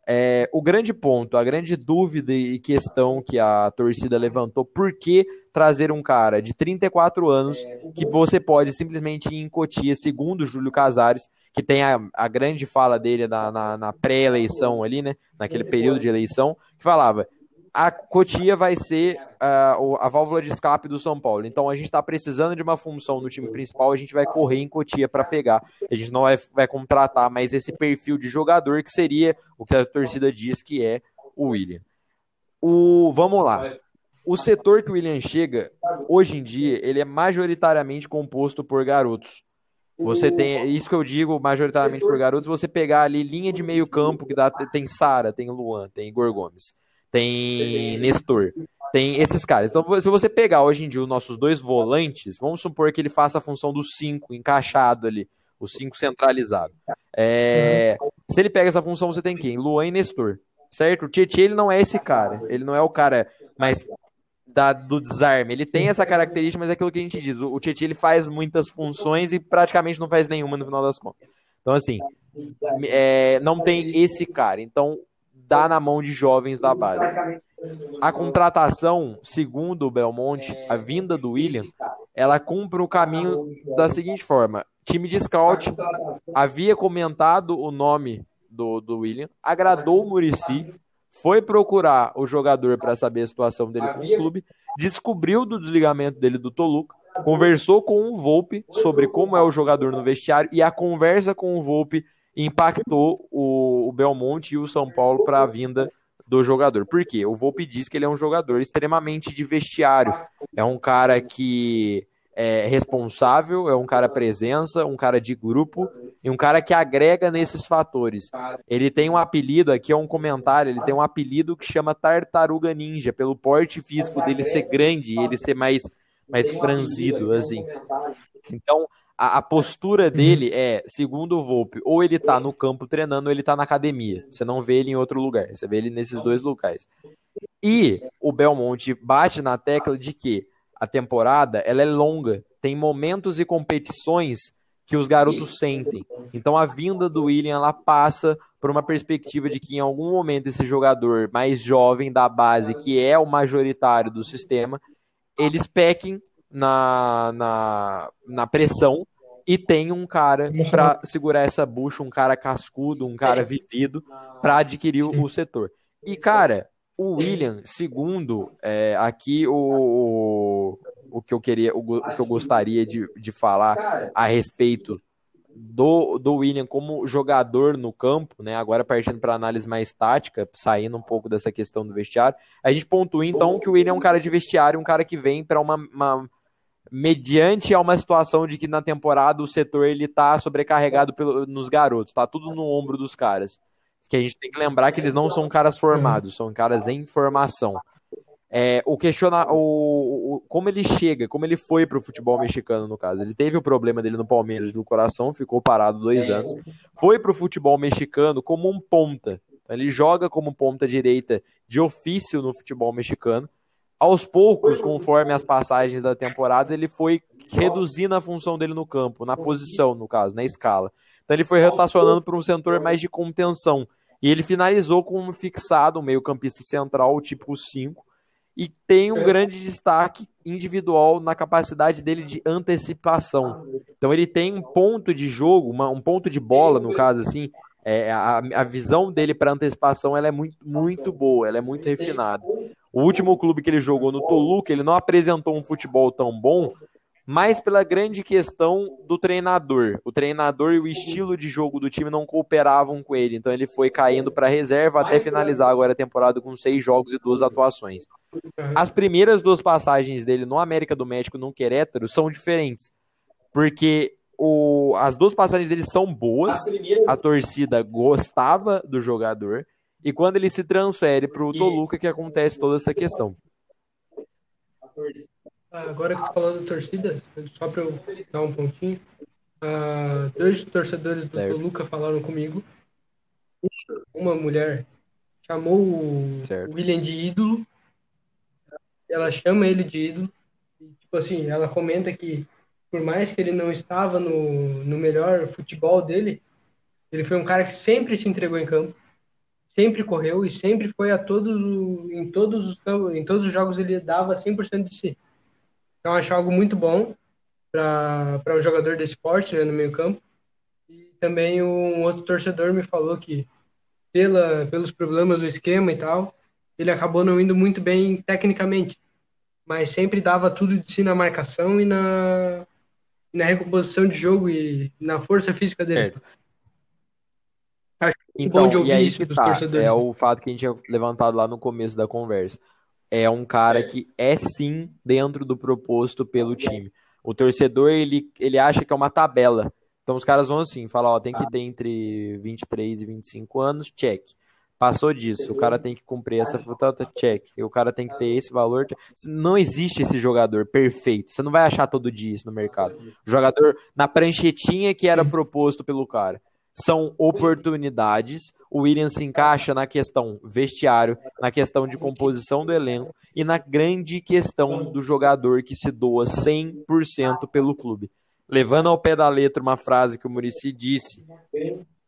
É, o grande ponto, a grande dúvida e questão que a torcida levantou, por que trazer um cara de 34 anos que você pode simplesmente ir em Cotia, segundo Júlio Casares, que tem a, a grande fala dele na, na, na pré-eleição ali, né? Naquele período de eleição, que falava: a Cotia vai ser uh, a válvula de escape do São Paulo. Então a gente está precisando de uma função no time principal, a gente vai correr em Cotia para pegar. A gente não vai, vai contratar mais esse perfil de jogador que seria o que a torcida diz que é o William. O, vamos lá. O setor que o William chega, hoje em dia, ele é majoritariamente composto por garotos. Você tem, isso que eu digo majoritariamente por garotos, você pegar ali linha de meio campo, que dá, tem Sara, tem Luan, tem Igor Gomes, tem Nestor, tem esses caras. Então, se você pegar hoje em dia os nossos dois volantes, vamos supor que ele faça a função do 5 encaixado ali, o 5 centralizado. É, se ele pega essa função, você tem quem? Luan e Nestor, certo? O Tietchan, ele não é esse cara, ele não é o cara mais da, do desarme. Ele tem essa característica, mas é aquilo que a gente diz. O, o Tietchan ele faz muitas funções e praticamente não faz nenhuma no final das contas. Então, assim, é, não tem esse cara. Então, dá na mão de jovens da base. A contratação, segundo o Belmonte, a vinda do William, ela cumpre o caminho da seguinte forma: time de scout havia comentado o nome do, do William, agradou o Murici, foi procurar o jogador para saber a situação dele com o clube, descobriu do desligamento dele do Toluca, conversou com o Volpe sobre como é o jogador no vestiário e a conversa com o Volpe impactou o, o Belmonte e o São Paulo para a vinda do jogador. Por quê? O Volpe diz que ele é um jogador extremamente de vestiário. É um cara que é responsável, é um cara presença, um cara de grupo e um cara que agrega nesses fatores. Ele tem um apelido, aqui é um comentário, ele tem um apelido que chama Tartaruga Ninja, pelo porte físico dele ser grande e ele ser mais, mais franzido, assim. Então, a, a, postura dele é, segundo o Volpe, ou ele tá no campo treinando ou ele tá na academia. Você não vê ele em outro lugar, você vê ele nesses dois locais. E o Belmonte bate na tecla de que a temporada ela é longa, tem momentos e competições que os garotos sentem. Então a vinda do William ela passa por uma perspectiva de que em algum momento esse jogador mais jovem da base, que é o majoritário do sistema, eles pequem na, na, na pressão e tem um cara para segurar essa bucha, um cara cascudo, um cara vivido para adquirir o, o setor. E cara, o William, segundo é, aqui o, o que eu queria, o, o que eu gostaria de, de falar a respeito do, do William como jogador no campo, né? Agora partindo para análise mais tática, saindo um pouco dessa questão do vestiário, a gente pontua então que o William é um cara de vestiário, um cara que vem para uma, uma, mediante a uma situação de que na temporada o setor ele tá sobrecarregado pelo, nos garotos, tá tudo no ombro dos caras que a gente tem que lembrar que eles não são caras formados, são caras em formação. É, o questionar o, o, como ele chega, como ele foi para o futebol mexicano no caso. Ele teve o problema dele no Palmeiras do coração, ficou parado dois é. anos. Foi para o futebol mexicano como um ponta. Ele joga como ponta direita de ofício no futebol mexicano. Aos poucos, conforme as passagens da temporada, ele foi reduzindo a função dele no campo, na posição, no caso, na escala. Então ele foi rotacionando para um setor mais de contenção. E ele finalizou com um fixado, um meio-campista central, tipo 5, e tem um grande destaque individual na capacidade dele de antecipação. Então ele tem um ponto de jogo, uma, um ponto de bola, no caso assim, é, a, a visão dele para antecipação ela é muito, muito boa, ela é muito refinada. O último clube que ele jogou no Toluca, ele não apresentou um futebol tão bom, mais pela grande questão do treinador. O treinador e o estilo de jogo do time não cooperavam com ele, então ele foi caindo para reserva até finalizar agora a temporada com seis jogos e duas atuações. As primeiras duas passagens dele no América do México no Querétaro são diferentes, porque o, as duas passagens dele são boas, a torcida gostava do jogador, e quando ele se transfere para o Toluca que acontece toda essa questão. Agora que tu falou da torcida, só para eu dar um pontinho, uh, dois torcedores do certo. Toluca falaram comigo. Uma mulher chamou o, o William de ídolo. Ela chama ele de ídolo. E, tipo assim, ela comenta que por mais que ele não estava no, no melhor futebol dele, ele foi um cara que sempre se entregou em campo, sempre correu e sempre foi a todos em todos os em todos os jogos ele dava 100% de si. Então acho algo muito bom para um jogador de esporte né, no meio campo. E também um outro torcedor me falou que pela pelos problemas do esquema e tal, ele acabou não indo muito bem tecnicamente, mas sempre dava tudo de si na marcação e na na recomposição de jogo e na força física dele. Acho então, bom de ouvir isso dos tá, torcedores. É o fato que a gente tinha levantado lá no começo da conversa. É um cara que é sim dentro do proposto pelo time. O torcedor, ele, ele acha que é uma tabela. Então os caras vão assim, falar, ó, tem que ter entre 23 e 25 anos, check. Passou disso, o cara tem que cumprir essa fruta, check. O cara tem que ter esse valor. Check. Não existe esse jogador perfeito. Você não vai achar todo dia isso no mercado. O jogador na pranchetinha que era proposto pelo cara. São oportunidades. O William se encaixa na questão vestiário, na questão de composição do elenco e na grande questão do jogador que se doa 100% pelo clube. Levando ao pé da letra uma frase que o Murici disse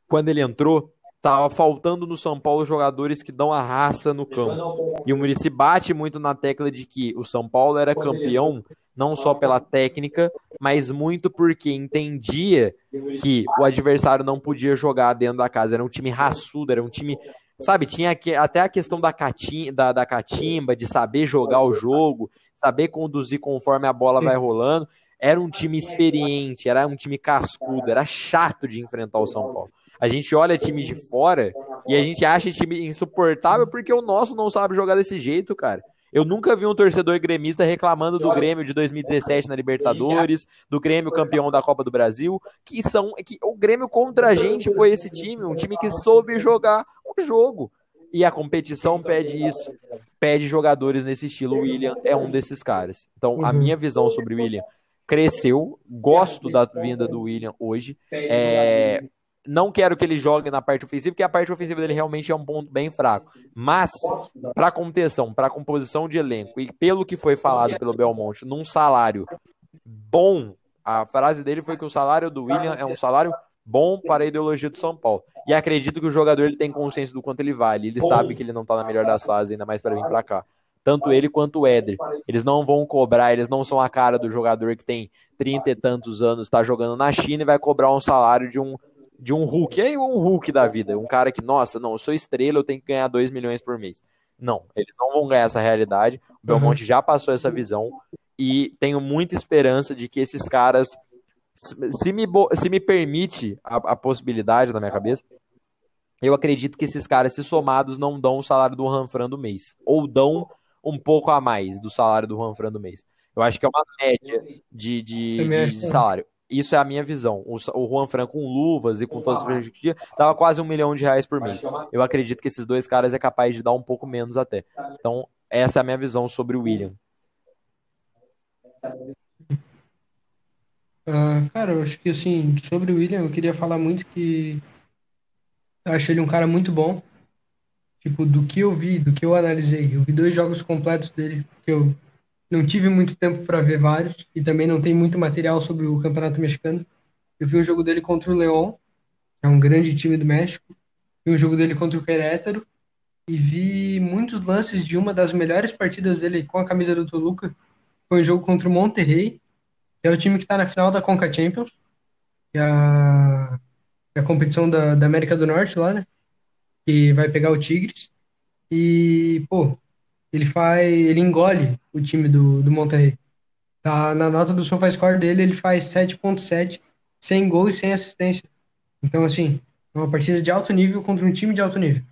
quando ele entrou, Tava faltando no São Paulo jogadores que dão a raça no campo. E o Murici bate muito na tecla de que o São Paulo era campeão não só pela técnica, mas muito porque entendia que o adversário não podia jogar dentro da casa. Era um time raçudo, era um time. Sabe, tinha até a questão da, catim, da, da catimba, de saber jogar o jogo, saber conduzir conforme a bola vai rolando. Era um time experiente, era um time cascudo, era chato de enfrentar o São Paulo. A gente olha time de fora e a gente acha time insuportável porque o nosso não sabe jogar desse jeito, cara. Eu nunca vi um torcedor gremista reclamando do Grêmio de 2017 na Libertadores, do Grêmio campeão da Copa do Brasil, que são que o Grêmio contra a gente foi esse time, um time que soube jogar o jogo. E a competição pede isso, pede jogadores nesse estilo. O William é um desses caras. Então, a minha visão sobre o William cresceu, gosto da vinda do William hoje. É, não quero que ele jogue na parte ofensiva, porque a parte ofensiva dele realmente é um ponto bem fraco. Mas, para contenção, para composição de elenco, e pelo que foi falado pelo Belmonte, num salário bom, a frase dele foi que o salário do William é um salário bom para a ideologia do São Paulo. E acredito que o jogador ele tem consciência do quanto ele vale. Ele sabe que ele não está na melhor das fases, ainda mais para vir para cá. Tanto ele quanto o Éder. Eles não vão cobrar, eles não são a cara do jogador que tem 30 e tantos anos, está jogando na China e vai cobrar um salário de um de um Hulk. Aí um Hulk da vida, um cara que, nossa, não, eu sou estrela, eu tenho que ganhar 2 milhões por mês. Não, eles não vão ganhar essa realidade. O Belmonte uhum. já passou essa visão e tenho muita esperança de que esses caras, se me, se me permite a, a possibilidade na minha cabeça, eu acredito que esses caras, se somados, não dão o salário do Ranfran do mês. Ou dão um pouco a mais do salário do Ranfran do mês. Eu acho que é uma média de, de, de, de salário. Isso é a minha visão. O, o Juan Franco com luvas e com todas as perspectivas dava quase um milhão de reais por mês. Eu acredito que esses dois caras é capaz de dar um pouco menos até. Então, essa é a minha visão sobre o William. Uh, cara, eu acho que assim, sobre o William, eu queria falar muito que eu acho ele um cara muito bom. Tipo, do que eu vi, do que eu analisei. Eu vi dois jogos completos dele, que eu não tive muito tempo para ver vários e também não tem muito material sobre o Campeonato Mexicano. Eu vi um jogo dele contra o León, que é um grande time do México. Vi um jogo dele contra o Querétaro e vi muitos lances de uma das melhores partidas dele com a camisa do Toluca. Foi um jogo contra o Monterrey, que é o time que está na final da Conca Champions, que é a, é a competição da, da América do Norte lá, né? Que vai pegar o Tigres. E, pô, ele faz, ele engole o time do, do Monterrey. Tá, na nota do SofaScore dele, ele faz 7.7, sem gol e sem assistência. Então, assim, é uma partida de alto nível contra um time de alto nível.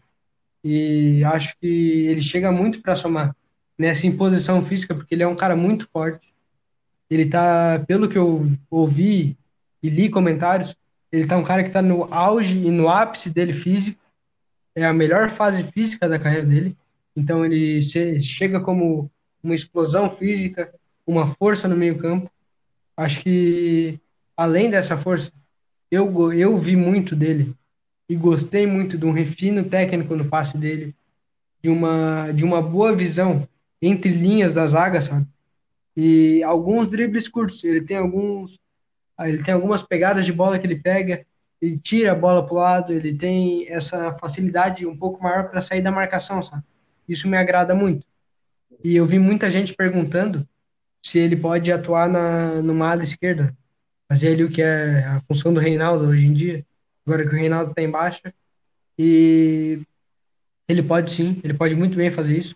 E acho que ele chega muito para somar nessa imposição física, porque ele é um cara muito forte. Ele tá, pelo que eu ouvi e li comentários, ele tá um cara que tá no auge e no ápice dele físico. É a melhor fase física da carreira dele. Então ele chega como uma explosão física, uma força no meio-campo. Acho que além dessa força, eu eu vi muito dele e gostei muito de um refino técnico no passe dele, de uma, de uma boa visão entre linhas da zaga, sabe? E alguns dribles curtos. Ele tem alguns. Ele tem algumas pegadas de bola que ele pega, ele tira a bola para o lado, ele tem essa facilidade um pouco maior para sair da marcação, sabe? Isso me agrada muito. E eu vi muita gente perguntando se ele pode atuar na, numa ala esquerda, fazer ali o que é a função do Reinaldo hoje em dia, agora que o Reinaldo está em baixa. E ele pode sim, ele pode muito bem fazer isso,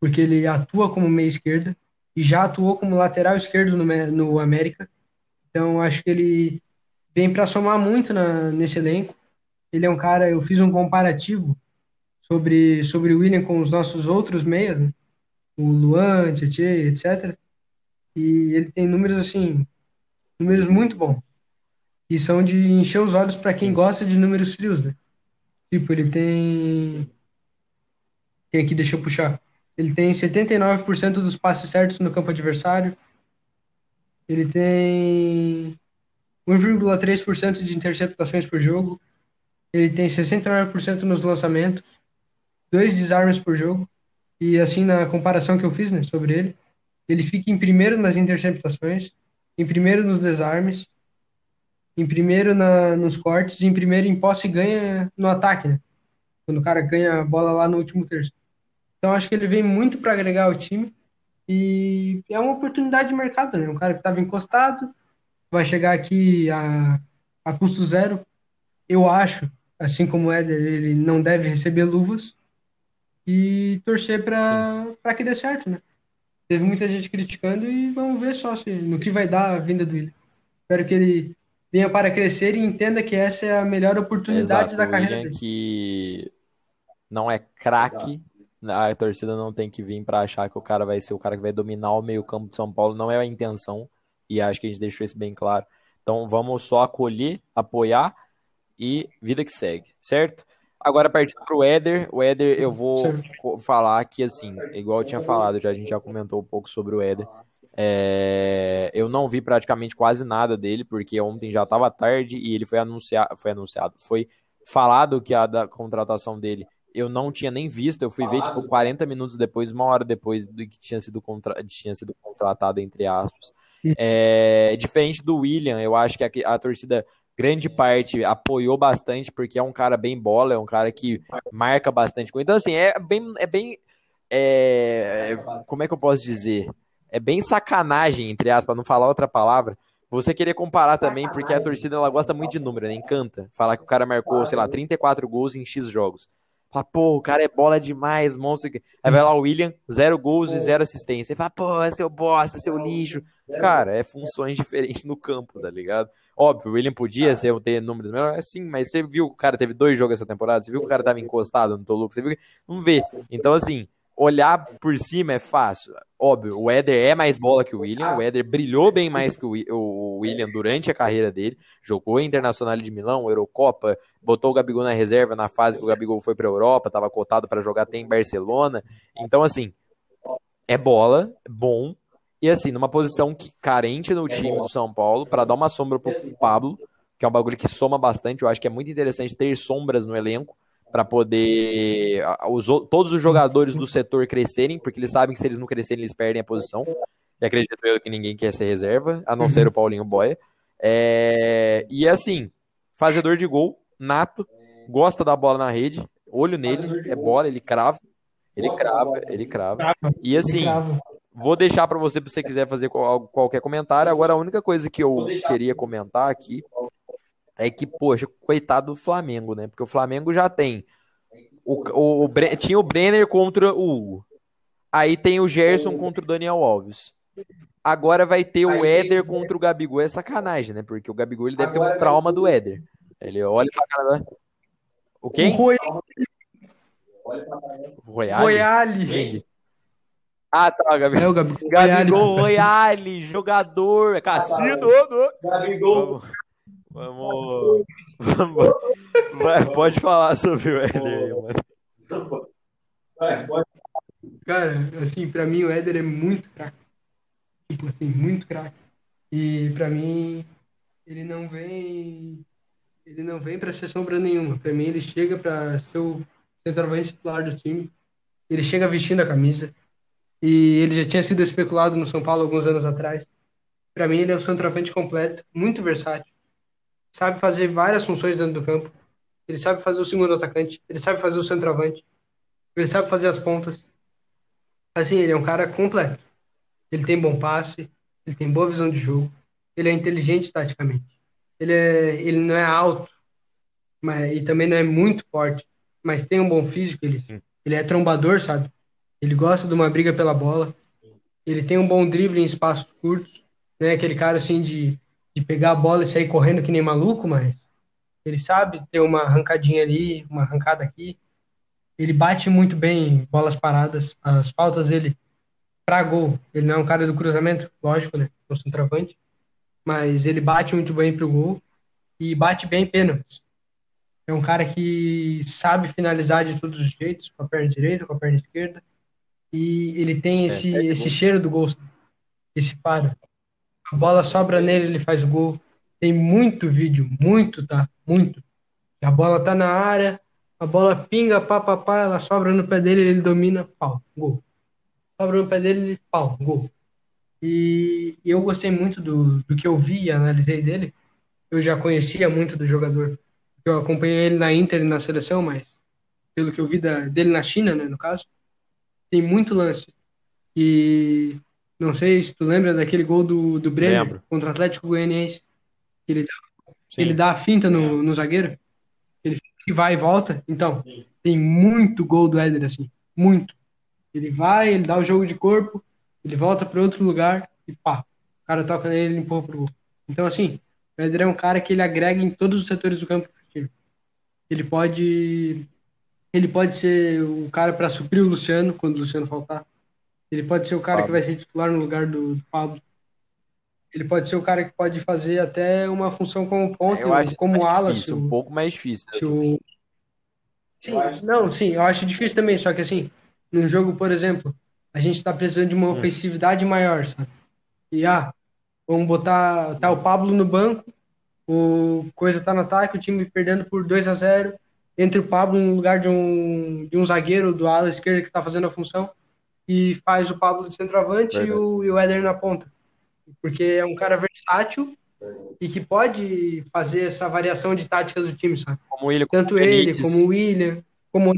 porque ele atua como meia esquerda e já atuou como lateral esquerdo no, no América. Então acho que ele vem para somar muito na, nesse elenco. Ele é um cara, eu fiz um comparativo sobre, sobre o William com os nossos outros meias, né? o Luan, Tietê, etc. E ele tem números assim, números muito bons. E são de encher os olhos para quem gosta de números frios, né? Tipo, ele tem. Quem aqui deixa eu puxar? Ele tem 79% dos passes certos no campo adversário. Ele tem 1,3% de interceptações por jogo. Ele tem 69% nos lançamentos, dois desarmes por jogo. E assim, na comparação que eu fiz né, sobre ele, ele fica em primeiro nas interceptações, em primeiro nos desarmes, em primeiro na, nos cortes em primeiro em posse ganha no ataque, né? Quando o cara ganha a bola lá no último terço. Então acho que ele vem muito para agregar o time e é uma oportunidade de mercado, né? Um cara que estava encostado, vai chegar aqui a, a custo zero. Eu acho, assim como o Éder, ele não deve receber luvas e torcer para que dê certo, né? Teve muita gente criticando e vamos ver só se, no que vai dar a vinda do William. Espero que ele venha para crescer e entenda que essa é a melhor oportunidade Exato, da carreira William dele. que não é craque, a torcida não tem que vir para achar que o cara vai ser o cara que vai dominar o meio-campo de São Paulo, não é a intenção, e acho que a gente deixou isso bem claro. Então vamos só acolher, apoiar e vida que segue, certo? Agora partindo para o Éder, o Éder eu vou certo. falar que assim, igual eu tinha falado, já a gente já comentou um pouco sobre o Éder. É, eu não vi praticamente quase nada dele, porque ontem já estava tarde e ele foi anunciado, foi anunciado, foi falado que a da contratação dele eu não tinha nem visto, eu fui ver tipo 40 minutos depois, uma hora depois do que tinha sido, contra... tinha sido contratado, entre aspas. É, diferente do William, eu acho que a, a, torcida, grande parte, apoiou bastante, porque é um cara bem bola, é um cara que marca bastante. Então, assim, é bem. É bem é, como é que eu posso dizer? É bem sacanagem, entre aspas, não falar outra palavra. Você querer comparar também, porque a torcida ela gosta muito de número, né? Encanta. Falar que o cara marcou, sei lá, 34 gols em X jogos. Fala, pô, o cara é bola demais, monstro. Aí vai lá o William, zero gols e zero assistência. Você fala, pô, é seu bosta, seu lixo. Cara, é funções diferentes no campo, tá ligado? Óbvio, o William podia ser, ter números melhores, sim, mas você viu que o cara teve dois jogos essa temporada? Você viu que o cara tava encostado no Toluca? Você viu que... Não vê. Então, assim, olhar por cima é fácil. Óbvio, o Éder é mais bola que o William. O Éder brilhou bem mais que o William durante a carreira dele. Jogou Internacional de Milão, Eurocopa, botou o Gabigol na reserva na fase que o Gabigol foi para a Europa, estava cotado para jogar até em Barcelona. Então, assim, é bola, bom. E assim, numa posição que carente no time do São Paulo, para dar uma sombra pro Pablo, que é um bagulho que soma bastante. Eu acho que é muito interessante ter sombras no elenco para poder os, todos os jogadores do setor crescerem, porque eles sabem que se eles não crescerem, eles perdem a posição. E acredito eu que ninguém quer ser reserva, a não ser o Paulinho Boia. É, e assim, fazedor de gol, nato, gosta da bola na rede, olho nele, é bola, ele crava, ele crava, ele crava. E assim, vou deixar para você, se você quiser fazer qualquer comentário. Agora, a única coisa que eu queria comentar aqui é que, poxa, coitado do Flamengo, né? Porque o Flamengo já tem. O, o, o tinha o Brenner contra o Hugo. Aí tem o Gerson contra o Daniel Alves. Agora vai ter o Éder contra o Gabigol. É sacanagem, né? Porque o Gabigol ele deve ter um trauma do Éder. Ele olha pra cara. O quem? O Royale. Royale. Ah, tá, Gabigol. É o Gabigol. Gabigol Royale, jogador. Cassino. Gabigol. Vamos. Vamos. Vai, pode falar sobre o Éder aí, mano. Cara, assim, pra mim o Éder é muito craque. Tipo assim, muito craque. E pra mim, ele não vem. Ele não vem pra ser sombra nenhuma. Pra mim, ele chega pra ser o centroavante titular do time. ele chega vestindo a camisa. E ele já tinha sido especulado no São Paulo alguns anos atrás. Para mim, ele é um centroavante completo, muito versátil. Sabe fazer várias funções dentro do campo. Ele sabe fazer o segundo atacante, ele sabe fazer o centroavante, ele sabe fazer as pontas. Assim, ele é um cara completo. Ele tem bom passe, ele tem boa visão de jogo, ele é inteligente taticamente. Ele, é, ele não é alto, mas, e também não é muito forte, mas tem um bom físico. Ele, ele é trombador, sabe? Ele gosta de uma briga pela bola. Ele tem um bom drible em espaços curtos. Não é aquele cara assim de, de pegar a bola e sair correndo que nem maluco, mas ele sabe ter uma arrancadinha ali, uma arrancada aqui. Ele bate muito bem bolas paradas. As faltas dele para gol. Ele não é um cara do cruzamento, lógico, né? Um centroavante. Mas ele bate muito bem pro gol e bate bem pênaltis. É um cara que sabe finalizar de todos os jeitos, com a perna direita, com a perna esquerda. E ele tem esse, é, é esse cheiro do gol, esse faro. A bola sobra nele, ele faz o gol. Tem muito vídeo, muito, tá? Muito. A bola tá na área, a bola pinga, pá, pá, pá, ela sobra no pé dele, ele domina, pau, gol. Sobra no pé dele, pau, gol. E, e eu gostei muito do, do que eu vi e analisei dele. Eu já conhecia muito do jogador eu acompanhei ele na Inter e na seleção, mas pelo que eu vi da, dele na China, né, no caso, tem muito lance. E não sei se tu lembra daquele gol do, do Brenner Lembro. contra o Atlético Goianiense. Ele dá, ele dá a finta no, no zagueiro. Ele vai e volta. Então, tem muito gol do Éder, assim. Muito. Ele vai, ele dá o jogo de corpo, ele volta para outro lugar e pá. O cara toca nele e empurra pro gol. Então, assim, o Éder é um cara que ele agrega em todos os setores do campo ele pode ele pode ser o cara para suprir o Luciano quando o Luciano faltar. Ele pode ser o cara Pablo. que vai ser titular no lugar do, do, Pablo. Ele pode ser o cara que pode fazer até uma função como ponta, como ala. Difícil, um pouco mais difícil. O... Sim, não, sim, eu acho difícil também, só que assim, num jogo, por exemplo, a gente está precisando de uma hum. ofensividade maior, sabe? E ah, vamos botar tá o Pablo no banco, o Coisa tá no ataque, o time perdendo por 2 a 0 entre o Pablo no lugar de um, de um zagueiro do ala esquerda que está fazendo a função e faz o Pablo de centroavante e o, e o Éder na ponta. Porque é um cara versátil e que pode fazer essa variação de táticas do time, sabe? Como ele, Tanto ele, como o William, como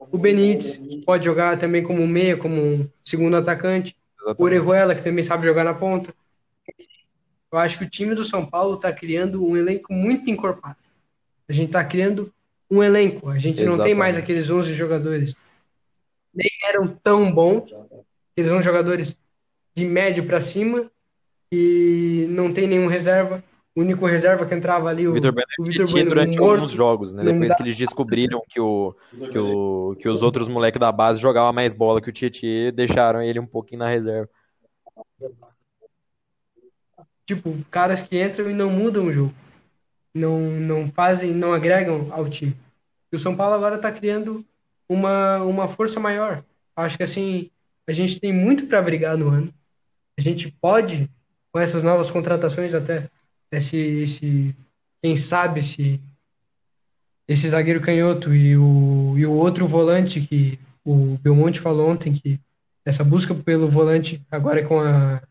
o Benítez, pode jogar também como meia, como um segundo atacante. Exatamente. O Orejuela, que também sabe jogar na ponta. Eu acho que o time do São Paulo está criando um elenco muito encorpado. A gente está criando um elenco. A gente Exatamente. não tem mais aqueles 11 jogadores. Nem eram tão bons. Eles são jogadores de médio para cima e não tem nenhum reserva. O único reserva que entrava ali, o, Vitor Bueno, durante morto, alguns jogos, né? Depois dá... que eles descobriram que, o, que, o, que os outros moleques da base jogavam mais bola que o Tietchan, deixaram ele um pouquinho na reserva tipo, caras que entram e não mudam o jogo. Não, não fazem, não agregam ao time. E o São Paulo agora está criando uma, uma força maior. Acho que assim, a gente tem muito para brigar no ano. A gente pode, com essas novas contratações até, esse, esse quem sabe se esse zagueiro canhoto e o, e o outro volante que o Belmonte falou ontem, que essa busca pelo volante agora com a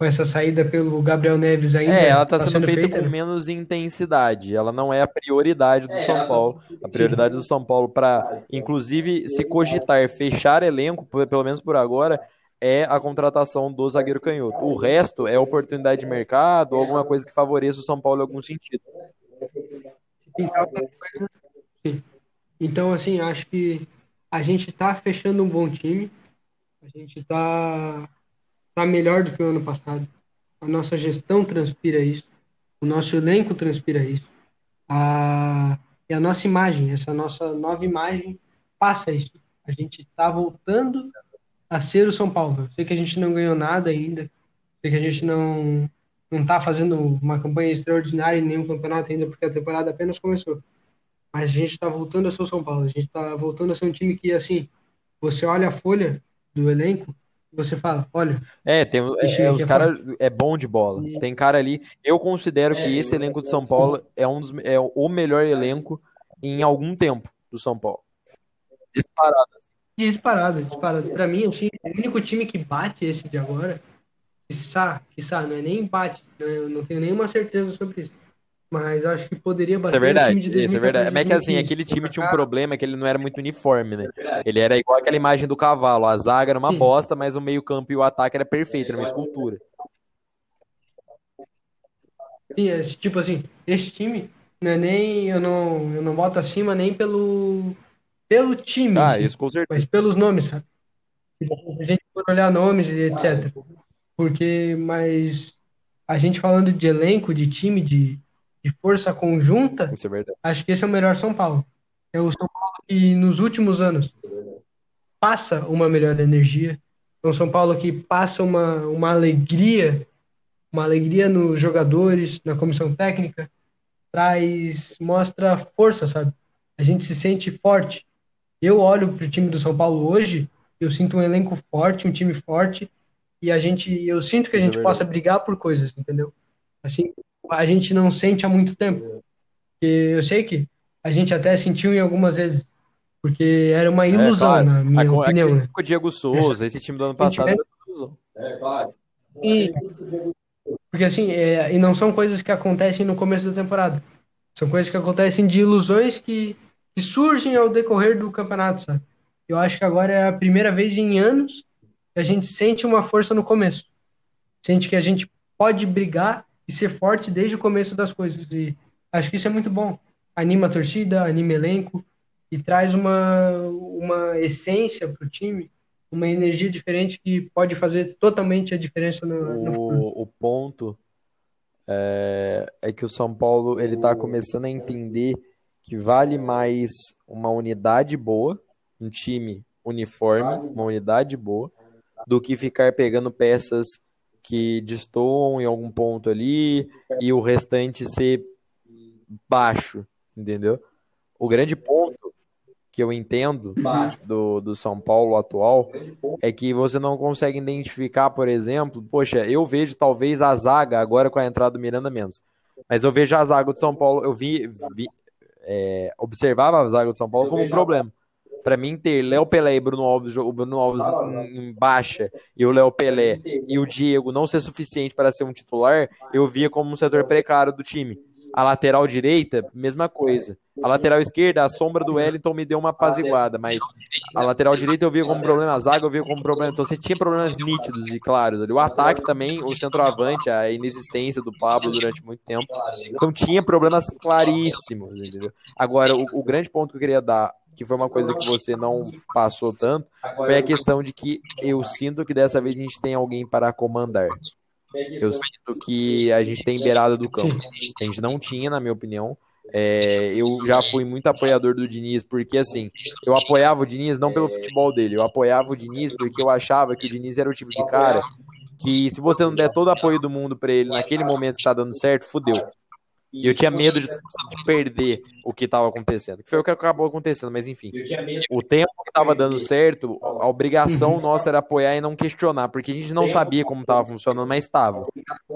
com essa saída pelo Gabriel Neves ainda. É, ela está tá sendo, sendo, feita, feita com né? menos intensidade. Ela não é a prioridade do é, São Paulo. A prioridade Sim. do São Paulo para, inclusive, se cogitar fechar elenco, pelo menos por agora, é a contratação do zagueiro canhoto. O resto é oportunidade de mercado, alguma coisa que favoreça o São Paulo em algum sentido. Então, assim, acho que a gente está fechando um bom time. A gente está está melhor do que o ano passado. A nossa gestão transpira isso, o nosso elenco transpira isso, a, e a nossa imagem, essa nossa nova imagem passa isso. A gente está voltando a ser o São Paulo. Eu sei que a gente não ganhou nada ainda, sei que a gente não não está fazendo uma campanha extraordinária em nenhum campeonato ainda, porque a temporada apenas começou. Mas a gente está voltando a ser o São Paulo. A gente está voltando a ser um time que, assim, você olha a folha do elenco, você fala, olha. É, tem, é, é os caras é bom de bola. Tem cara ali. Eu considero que esse elenco de São Paulo é um dos, é o melhor elenco em algum tempo do São Paulo. Disparado. Disparado, disparado. Pra mim, assim, o único time que bate esse de agora, quiçá, quiçá, não é nem bate, né? eu não tenho nenhuma certeza sobre isso. Mas acho que poderia Isso é bater o verdade, time de isso é verdade. 2014 Mas é que assim, 2015. aquele time tinha um problema que ele não era muito uniforme, né? Ele era igual aquela imagem do cavalo. A zaga era uma Sim. bosta, mas o meio-campo e o ataque era perfeito, era uma escultura. Sim, esse, tipo assim, esse time não é nem eu não eu não boto acima nem pelo pelo time, Ah, si, isso com certeza. mas pelos nomes, sabe? Tipo assim, Se a gente for olhar nomes e etc. Porque, mas a gente falando de elenco, de time, de, de força conjunta, é acho que esse é o melhor São Paulo. É o São Paulo que nos últimos anos passa uma melhor energia. É um São Paulo que passa uma, uma alegria, uma alegria nos jogadores, na comissão técnica, traz, mostra força, sabe? A gente se sente forte. Eu olho para o time do São Paulo hoje, eu sinto um elenco forte, um time forte, e a gente, eu sinto que a é gente verdade. possa brigar por coisas, entendeu? Assim, a gente não sente há muito tempo. Porque eu sei que a gente até sentiu em algumas vezes, porque era uma É, ilusão, claro. na minha A- opinião, aquele né? com o Diego Souza, esse time do ano passado era uma ilusão. E, porque assim, é, e não são coisas que acontecem no começo da temporada. São coisas que acontecem de ilusões que, que surgem ao decorrer do campeonato, sabe? Eu acho que agora é a primeira vez em anos que a gente sente uma força no começo. Sente que a gente pode brigar e ser forte desde o começo das coisas. E acho que isso é muito bom. Anima a torcida, anima elenco e traz uma, uma essência para o time, uma energia diferente que pode fazer totalmente a diferença no, no futuro. O, o ponto é, é que o São Paulo ele tá começando a entender que vale mais uma unidade boa, um time uniforme, uma unidade boa, do que ficar pegando peças que destoam em algum ponto ali e o restante ser baixo, entendeu? O grande ponto que eu entendo do, do São Paulo atual é que você não consegue identificar, por exemplo, poxa, eu vejo talvez a zaga agora com a entrada do Miranda menos, mas eu vejo a zaga do São Paulo, eu vi, vi é, observava a zaga do São Paulo como um problema. Para mim ter Léo Pelé e Bruno Alves, o Bruno Alves em, em baixa e o Léo Pelé e o Diego não ser suficiente para ser um titular, eu via como um setor precário do time. A lateral direita, mesma coisa. A lateral esquerda, a sombra do Wellington me deu uma apaziguada, mas a lateral direita eu via como problema, a zaga eu via como problema. Então você tinha problemas nítidos e claros. O ataque também, o centroavante, a inexistência do Pablo durante muito tempo. Então tinha problemas claríssimos, entendeu? Agora, o, o grande ponto que eu queria dar, que foi uma coisa que você não passou tanto, foi a questão de que eu sinto que dessa vez a gente tem alguém para comandar. Eu sinto que a gente tem beirada do campo. A gente não tinha, na minha opinião. É, eu já fui muito apoiador do Diniz, porque assim, eu apoiava o Diniz não pelo futebol dele, eu apoiava o Diniz porque eu achava que o Diniz era o tipo de cara que se você não der todo o apoio do mundo pra ele naquele momento que tá dando certo, fudeu. E eu tinha medo de, de perder o que tava acontecendo, que foi o que acabou acontecendo, mas enfim. O tempo que tava dando certo, a obrigação nossa era apoiar e não questionar, porque a gente não sabia como tava funcionando, mas estava.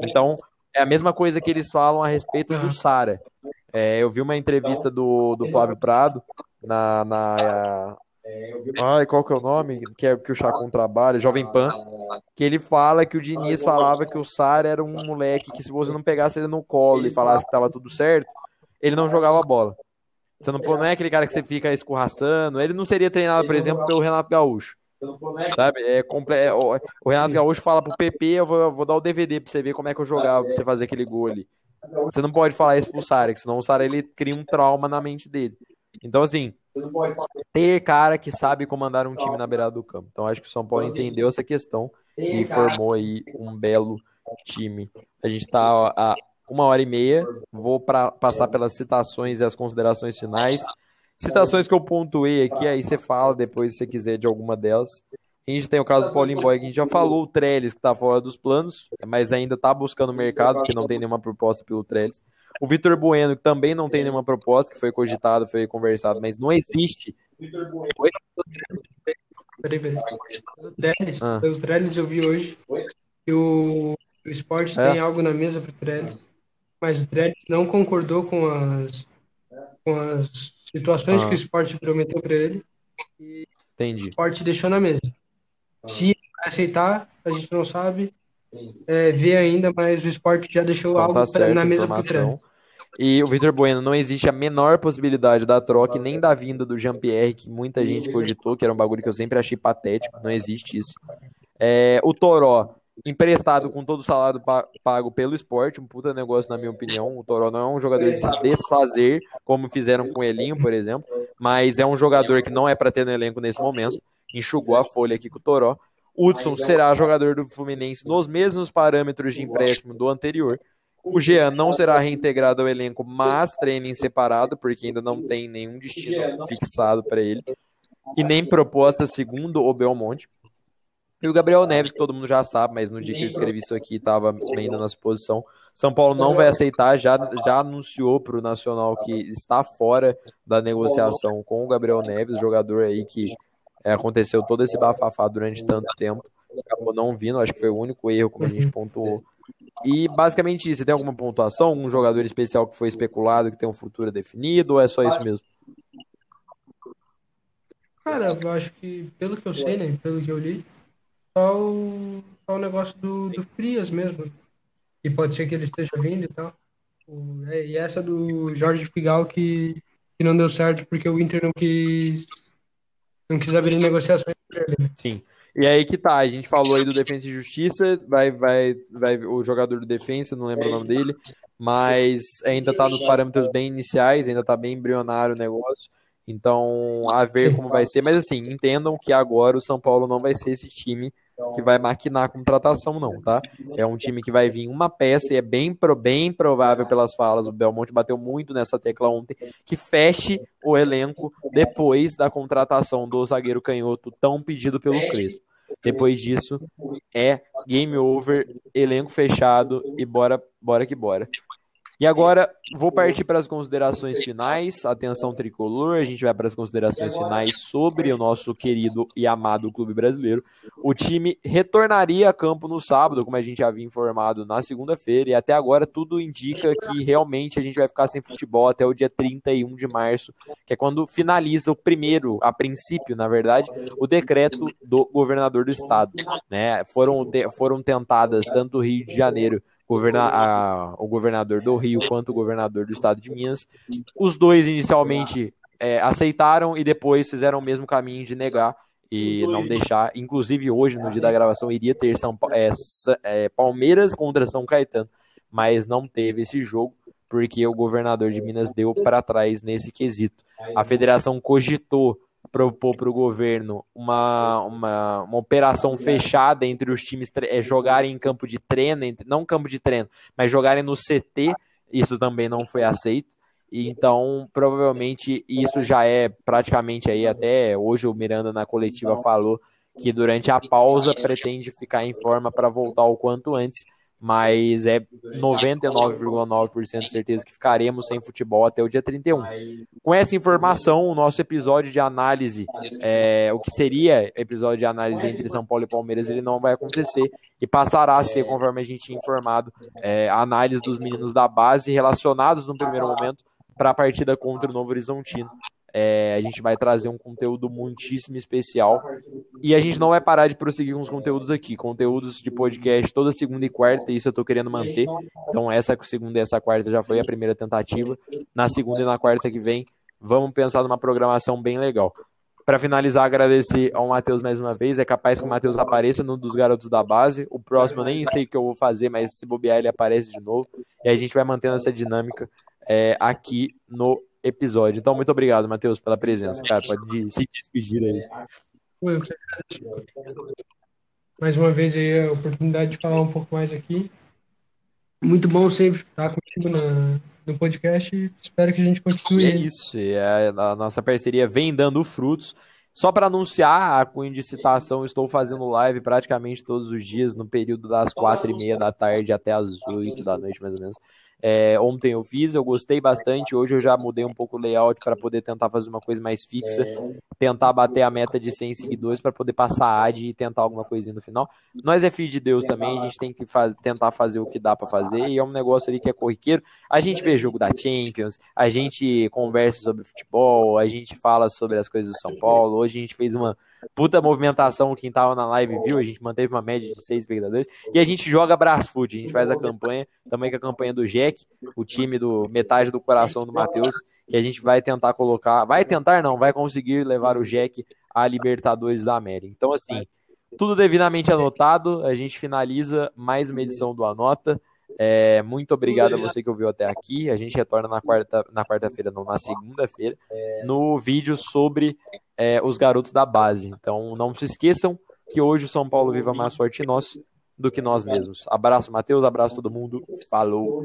Então, é a mesma coisa que eles falam a respeito do Sara. É, eu vi uma entrevista do, do Flávio Prado na, na Ai, qual que é o nome? Que é que o Chacon trabalha, Jovem Pan, que ele fala que o Diniz falava que o Sara era um moleque que se você não pegasse ele no colo e falasse que tava tudo certo, ele não jogava bola. Você não, não é aquele cara que você fica escorraçando, ele não seria treinado, por exemplo, pelo Renato Gaúcho. Sabe? É, comple... é, o, o Renato Gaúcho fala pro PP, eu vou, eu vou dar o DVD pra você ver como é que eu jogava, pra você fazer aquele gol ali. Você não pode falar isso pro Sara, que senão o Sara ele cria um trauma na mente dele. Então, assim, ter cara que sabe comandar um time na beirada do campo. Então, acho que o São Paulo entendeu essa questão e formou aí um belo time. A gente tá a uma hora e meia. Vou pra, passar pelas citações e as considerações finais. Citações que eu pontuei aqui, aí você fala depois se você quiser de alguma delas. A gente tem o caso do Paulinho Boy, que a gente já falou, o Trellis, que tá fora dos planos, mas ainda tá buscando mercado, porque não tem nenhuma proposta pelo Trellis. O Vitor Bueno, que também não tem nenhuma proposta, que foi cogitado, foi conversado, mas não existe. Oi? Peraí, peraí. O Trellis, Ah. o Trellis eu vi hoje que o, o esporte É. tem algo na mesa pro Trellis, mas o Trellis não concordou com as, com as situações Ah. que o esporte prometeu para ele. E Entendi. O esporte deixou na mesa. Se aceitar, a gente não sabe é, ver ainda, mas o esporte já deixou Então algo tá pra- certo, na mesa pro. E o Vitor Bueno, não existe a menor possibilidade da troca e nem da vinda do Jean-Pierre, que muita gente cogitou, que era um bagulho que eu sempre achei patético, não existe isso. É, o Toró, emprestado com todo o salário pa- pago pelo esporte, um puta negócio na minha opinião. O Toró não é um jogador de se desfazer, como fizeram com o Elinho, por exemplo, mas é um jogador que não é para ter no elenco nesse momento. Enxugou a folha aqui com o Toró. Hudson será jogador do Fluminense nos mesmos parâmetros de empréstimo do anterior. O Jean não será reintegrado ao elenco, mas treina em separado, porque ainda não tem nenhum destino fixado para ele. E nem proposta segundo o Belmonte. E o Gabriel Neves, que todo mundo já sabe, mas no dia que eu escrevi isso aqui estava ainda na suposição. São Paulo não vai aceitar, já, já anunciou para o Nacional que está fora da negociação com o Gabriel Neves, jogador aí que é, aconteceu todo esse bafafá durante tanto tempo. Acabou não vindo, acho que foi o único erro, como a gente pontuou. E basicamente você tem alguma pontuação? Algum jogador especial que foi especulado, que tem um futuro definido, ou é só isso mesmo? Cara, eu acho que, pelo que eu sei, né? Pelo que eu li, só o, só o negócio do, do Frias mesmo. E pode ser que ele esteja vindo e tal. É, e essa do Jorge Figal que, que não deu certo porque o Inter não quis não quis abrir negociações com ele. né? Sim. E aí que tá, a gente falou aí do Defensa e Justiça, vai, vai, vai o jogador do Defensa, não lembro o nome dele, mas ainda tá nos parâmetros bem iniciais, ainda tá bem embrionário o negócio. Então, a ver como vai ser, mas assim, entendam que agora o São Paulo não vai ser esse time que vai maquinar a contratação, não, tá? É um time que vai vir uma peça e é bem, pro, bem provável pelas falas, o Belmonte bateu muito nessa tecla ontem, que feche o elenco depois da contratação do zagueiro canhoto tão pedido pelo Crespo. Depois disso, é game over, elenco fechado e bora, bora que bora. E agora vou partir para as considerações finais. Atenção tricolor, a gente vai para as considerações finais sobre o nosso querido e amado clube brasileiro. O time retornaria a campo no sábado, como a gente havia informado na segunda-feira, e até agora tudo indica que realmente a gente vai ficar sem futebol até o dia 31 de março, que é quando finaliza o primeiro, a princípio, na verdade, o decreto do governador do estado. Né? Foram, foram tentadas tanto o Rio de Janeiro governa a- o governador do Rio quanto o governador do estado de Minas. Os dois inicialmente é, aceitaram e depois fizeram o mesmo caminho de negar e não deixar. Inclusive, hoje, no dia da gravação, iria ter São é, é, Palmeiras contra São Caetano, mas não teve esse jogo porque o governador de Minas deu para trás nesse quesito. A federação cogitou propor para o governo uma, uma, uma operação fechada entre os times é, jogarem em campo de treino, entre, não campo de treino, mas jogarem no CT. Isso também não foi aceito. Então, provavelmente, isso já é praticamente aí, até hoje o Miranda na coletiva falou que durante a pausa pretende ficar em forma para voltar o quanto antes, mas é 99,9% de certeza que ficaremos sem futebol até o dia 31. Com essa informação, o nosso episódio de análise, é, o que seria episódio de análise entre São Paulo e Palmeiras, ele não vai acontecer e passará a ser, conforme a gente tinha informado, é, a análise dos meninos da base relacionados no primeiro momento para a partida contra o Novo Horizontino. É, a gente vai trazer um conteúdo muitíssimo especial e a gente não vai parar de prosseguir com os conteúdos aqui. Conteúdos de podcast toda segunda e quarta, isso eu tô querendo manter. Então, essa segunda e essa quarta já foi a primeira tentativa. Na segunda e na quarta que vem, vamos pensar numa programação bem legal. Para finalizar, agradecer ao Matheus mais uma vez. É capaz que o Matheus apareça no dos garotos da base. O próximo eu nem sei o que eu vou fazer, mas se bobear, ele aparece de novo. E a gente vai mantendo essa dinâmica é, aqui no episódio. Então, muito obrigado, Matheus, pela presença. Cara, pode se despedir aí. Eu que agradeço. Mais uma vez aí a oportunidade de falar um pouco mais aqui. Muito bom sempre estar contigo na, no podcast e espero que a gente continue. É isso, e a, a nossa parceria vem dando frutos. Só para anunciar a cunho de citação, estou fazendo live praticamente todos os dias, no período das quatro e meia da tarde até as oito da noite, mais ou menos. É, ontem eu fiz, eu gostei bastante. Hoje eu já mudei um pouco o layout para poder tentar fazer uma coisa mais fixa, tentar bater a meta de 100 seguidores para poder passar a ad e tentar alguma coisinha no final. Nós é filho de Deus também, a gente tem que faz, tentar fazer o que dá para fazer e é um negócio ali que é corriqueiro. A gente vê jogo da Champions, a gente conversa sobre futebol, a gente fala sobre as coisas do São Paulo. Hoje a gente fez uma puta movimentação, quem tava na live viu, a gente manteve uma média de seis espectadores e a gente joga Brasfoot, a gente faz a campanha, também com a campanha do Jack o time do metade do coração do Matheus, que a gente vai tentar colocar, vai tentar não, vai conseguir levar o Jack à Libertadores da América. Então, assim, tudo devidamente anotado, a gente finaliza mais uma edição do Anota. É, muito obrigado a você que ouviu até aqui. A gente retorna na quarta, na quarta-feira, não, na segunda-feira, no vídeo sobre é, os garotos da base. Então, não se esqueçam que hoje o São Paulo viva mais forte nós do que nós mesmos. Abraço, Matheus. Abraço todo mundo. Falou.